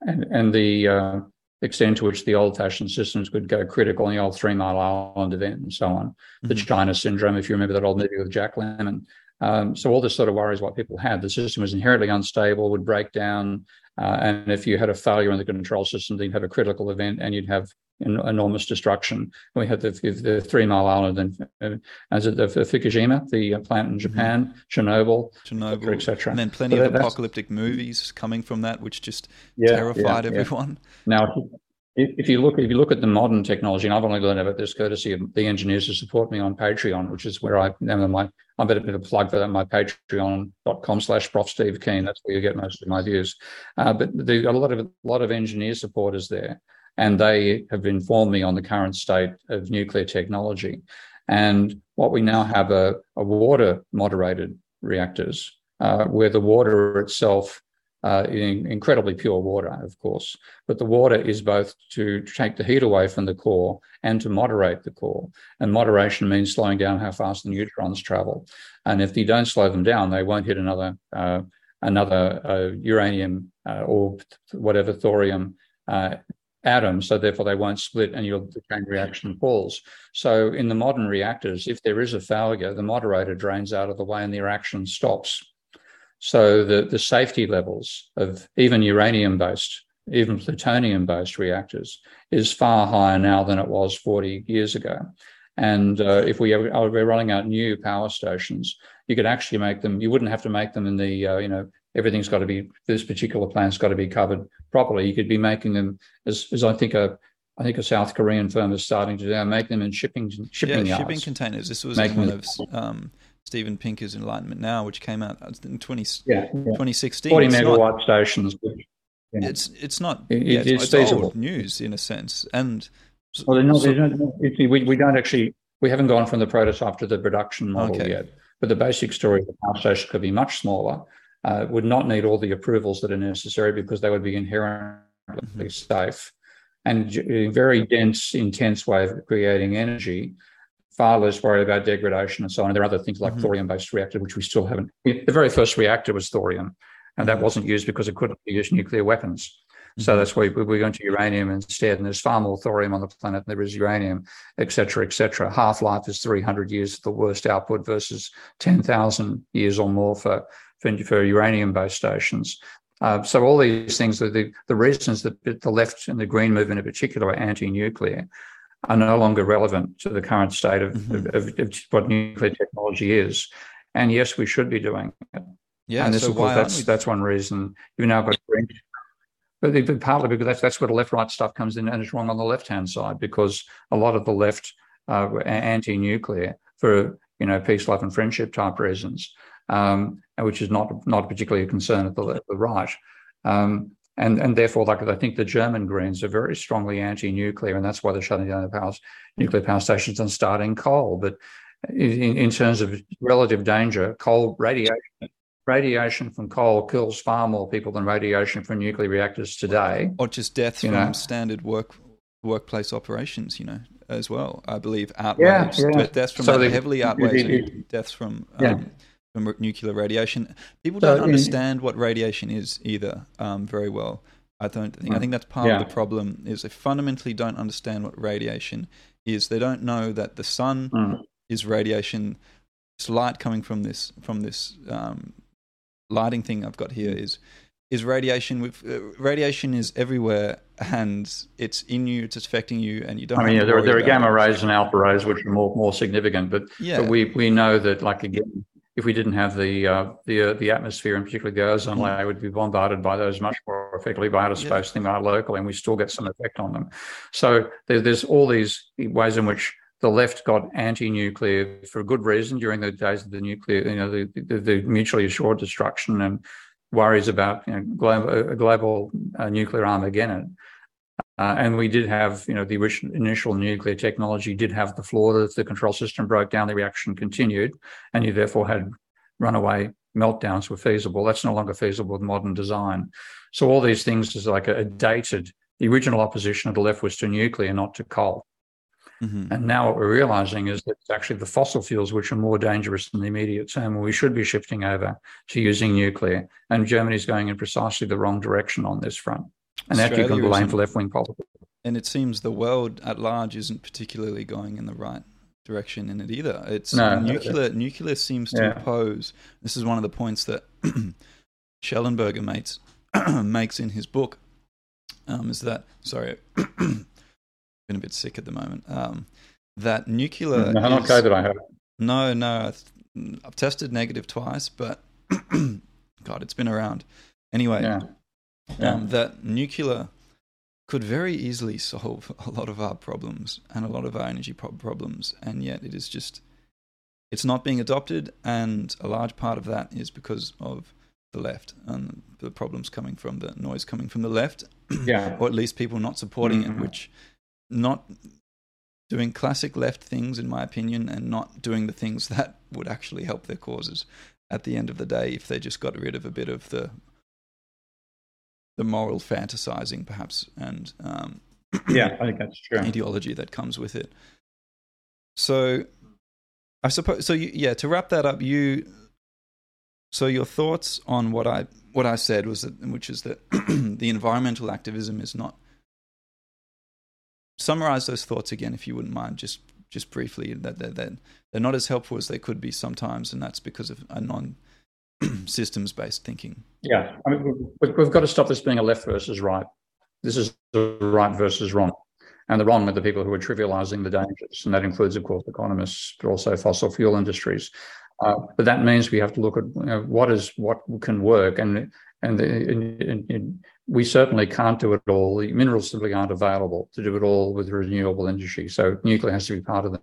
and, and the uh, extent to which the old-fashioned systems could go critical in the old three mile island event and so on mm-hmm. the china syndrome if you remember that old movie with jack lemmon um, so all this sort of worries what people had. The system was inherently unstable, would break down, uh, and if you had a failure in the control system, then you'd have a critical event, and you'd have enormous destruction. We had the, the Three Mile Island, and uh, as it the, the Fukushima, the uh, plant in mm-hmm. Japan. Chernobyl, Chernobyl, etc. And then plenty so of apocalyptic movies coming from that, which just yeah, terrified yeah, everyone. Yeah. Now, if you look if you look at the modern technology, and I've only learned about this courtesy of the engineers who support me on Patreon, which is where I am my I'm a bit of a plug for that, my patreon.com slash prof Steve Keen. That's where you get most of my views. Uh, but there's a lot of a lot of engineer supporters there, and they have informed me on the current state of nuclear technology. And what we now have are, are water moderated reactors, uh, where the water itself uh, in incredibly pure water, of course. But the water is both to take the heat away from the core and to moderate the core. And moderation means slowing down how fast the neutrons travel. And if you don't slow them down, they won't hit another uh, another uh, uranium uh, or whatever thorium uh, atom. So therefore, they won't split, and your the chain reaction falls. So in the modern reactors, if there is a failure, the moderator drains out of the way, and the reaction stops. So the, the safety levels of even uranium based, even plutonium based reactors is far higher now than it was 40 years ago. And uh, if we are we're rolling out new power stations, you could actually make them. You wouldn't have to make them in the uh, you know everything's got to be this particular plant's got to be covered properly. You could be making them as, as I think a I think a South Korean firm is starting to do, make them in shipping shipping yeah, yards. shipping containers. This was one of um, Steven Pinker's Enlightenment Now, which came out in 20, yeah, yeah. 2016. 40 megawatt not, stations. Yeah. It's it's not it, yeah, it's, it's old news in a sense, and well, they're not, so, they're not, we we don't actually we haven't gone from the prototype to the production model okay. yet. But the basic story of the power station could be much smaller. Uh, would not need all the approvals that are necessary because they would be inherently mm-hmm. safe and a very dense, intense way of creating energy far less worried about degradation and so on. And there are other things like mm-hmm. thorium-based reactor, which we still haven't. The very first reactor was thorium, and that mm-hmm. wasn't used because it couldn't use nuclear weapons. Mm-hmm. So that's why we're going to uranium instead. And there's far more thorium on the planet than there is uranium, et cetera, et cetera. Half life is 300 years, the worst output, versus 10,000 years or more for, for, for uranium based stations. Uh, so all these things are the, the reasons that the left and the green movement in particular are anti-nuclear are no longer relevant to the current state of, mm-hmm. of, of, of, what nuclear technology is. And yes, we should be doing it. Yeah, and this, so of course, that's we... that's one reason you've now got green. but partly because that's that's where the left-right stuff comes in, and it's wrong on the left-hand side because a lot of the left uh, anti-nuclear for you know peace, love, and friendship type reasons. Um, which is not not particularly a concern at the, the right. Um, and, and therefore, like I think the German Greens are very strongly anti-nuclear, and that's why they're shutting down the power, nuclear power stations and starting coal. But in, in terms of relative danger, coal radiation radiation from coal kills far more people than radiation from nuclear reactors today. Or just deaths from know. standard work workplace operations, you know, as well. I believe outweighs yeah, yeah. deaths from so that heavily outweighs deaths from yeah. From nuclear radiation. People don't so, understand what radiation is either um, very well. I don't think. I think that's part yeah. of the problem. Is they fundamentally don't understand what radiation is. They don't know that the sun mm. is radiation. It's light coming from this from this um, lighting thing I've got here is is radiation. With uh, radiation is everywhere, and it's in you. It's affecting you, and you don't. I mean, yeah, there, there are gamma rays and alpha rays, which are more more significant. But yeah. but we we know that, like again, if we didn't have the uh, the uh, the atmosphere and particularly the ozone mm. layer would be bombarded by those much more effectively by outer space yeah. than by locally, and we still get some effect on them. So there, there's all these ways in which the left got anti-nuclear for a good reason during the days of the nuclear, you know, the, the, the mutually assured destruction and worries about you know, global, global uh, nuclear Armageddon. Uh, and we did have, you know, the initial nuclear technology did have the flaw that the control system broke down, the reaction continued, and you therefore had runaway meltdowns were feasible. That's no longer feasible with modern design. So all these things is like a, a dated. The original opposition of the left was to nuclear, not to coal. Mm-hmm. And now what we're realizing is that it's actually the fossil fuels which are more dangerous in the immediate term, and we should be shifting over to using nuclear. And Germany's going in precisely the wrong direction on this front. And that you can blame for left wing politics. And it seems the world at large isn't particularly going in the right direction in it either. It's no, nuclear. nuclear seems to yeah. oppose. This is one of the points that (clears throat) Shellenberger makes (clears throat) makes in his book. Um, is that sorry? (clears throat) been a bit sick at the moment. Um, that nuclear. No, not COVID. I have. No, no. I've tested negative twice, but God, it's been around. Anyway, yeah yeah. um, that nuclear could very easily solve (laughs) a lot of our problems and a lot of our energy problems, and yet it is just it's not being adopted, and a large part of that is because of the left and the problems coming from the noise coming from the left, (clears throat) yeah, or at least people not supporting mm-hmm. it, which not doing classic left things, in my opinion, and not doing the things (laughs) that would actually help their causes at the end of the day if they just got rid of a bit of the the moral fantasizing, perhaps, and um, (clears throat) yeah, I think that's true. Ideology that comes with it. So, I suppose. So, you, yeah. To wrap that up, you. So your thoughts on what I what I said was that, which is that (clears throat) the environmental activism is not. Summarize those thoughts again, if you wouldn't mind, just just briefly. That they're, they're, they're not as helpful as they could be sometimes, and that's because of a non (clears throat) systems based thinking. Yeah, I mean, we've got to stop this being a left versus right. This is the right versus wrong. And the wrong are the people who are trivializing the dangers. And that includes, of course, economists, but also fossil fuel industries. Uh, but that means we have to look at you know, what is what can work, and and, the, and, and, we certainly can't do it all. The minerals simply aren't available to do it all with renewable energy. So nuclear has to be part of the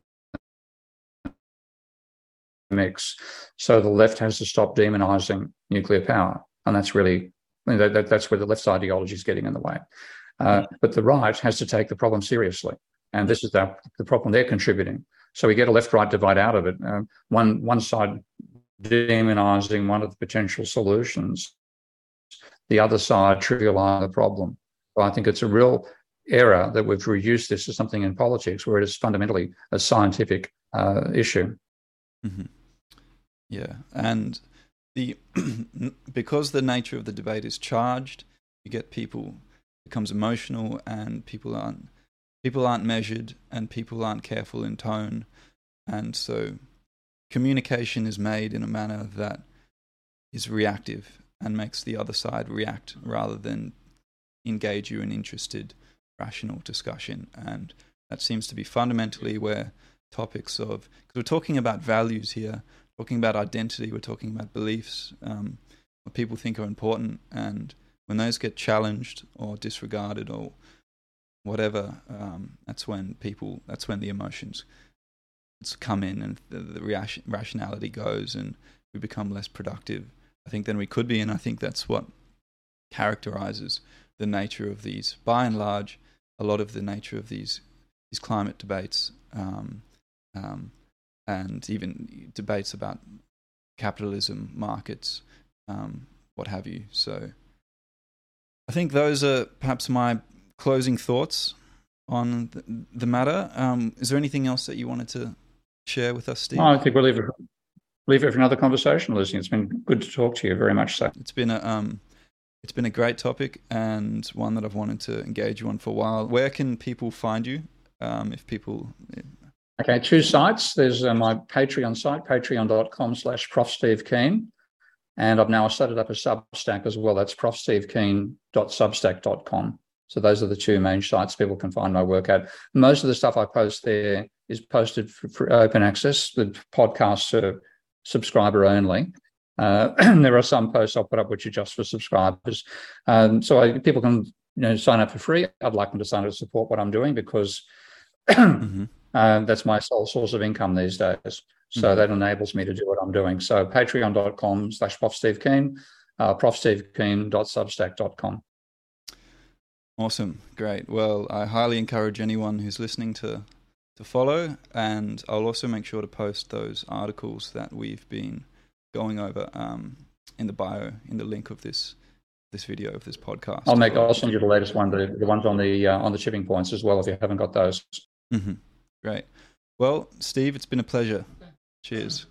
mix. So the left has to stop demonizing nuclear power. And that's really, that, that, that's where the left's ideology is getting in the way. Uh, but the right has to take the problem seriously. And this is the, the problem they're contributing. So we get a left right divide out of it. Um, one, one side demonizing one of the potential solutions, the other side trivializing the problem. So I think it's a real error that we've reduced this to something in politics where it is fundamentally a scientific uh, issue. Mm-hmm. Yeah, and the (clears throat) because the nature of the debate is charged, you get people becomes emotional, and people aren't people aren't measured, and people aren't careful in tone, and so communication is made in a manner that is reactive and makes the other side react rather than engage you in interested, rational discussion, and that seems to be fundamentally where topics of because we're talking about values here talking about identity, we're talking about beliefs, um, what people think are important, and when those get challenged or disregarded or whatever, um, that's when people, that's when the emotions come in and the, the reaction, rationality goes, and we become less productive, I think, than we could be. And I think that's what characterizes the nature of these, by and large, a lot of the nature of these these climate debates, um, um, and even debates about capitalism, markets, um, what have you. So, I think those are perhaps my closing thoughts on the, the matter. Um, is there anything else that you wanted to share with us, Steve? I think we'll leave it, leave it for another conversation, Lizzie. It's been good to talk to you, very much so. It's been a um, it's been a great topic and one that I've wanted to engage you on for a while. Where can people find you? Um, if people Okay, two sites. There's uh, my Patreon site, patreon.com slash Prof. Steve Keen. And I've now started up a Substack as well. That's profstevekeen.substack.com. So those are the two main sites people can find my work at. Most of the stuff I post there is posted for, for open access. The podcasts are subscriber only. Uh, (clears throat) there are some posts I'll put up which are just for subscribers. Um, so I, people can you know sign up for free. I'd like them to sign up to support what I'm doing because (clears throat) mm-hmm. Uh, that's my sole source of income these days. So mm-hmm. that enables me to do what I'm doing. So patreon.com slash prof Steve Keen, uh, profstevekeen.substack.com. Awesome. Great. Well, I highly encourage anyone who's listening to to follow and I'll also make sure to post those articles that we've been going over um, in the bio in the link of this this video of this podcast. I'll make I'll send you the latest one, the, the ones on the uh, on the shipping points as well if you haven't got those. Mm-hmm. Great. Well, Steve, it's been a pleasure. Cheers.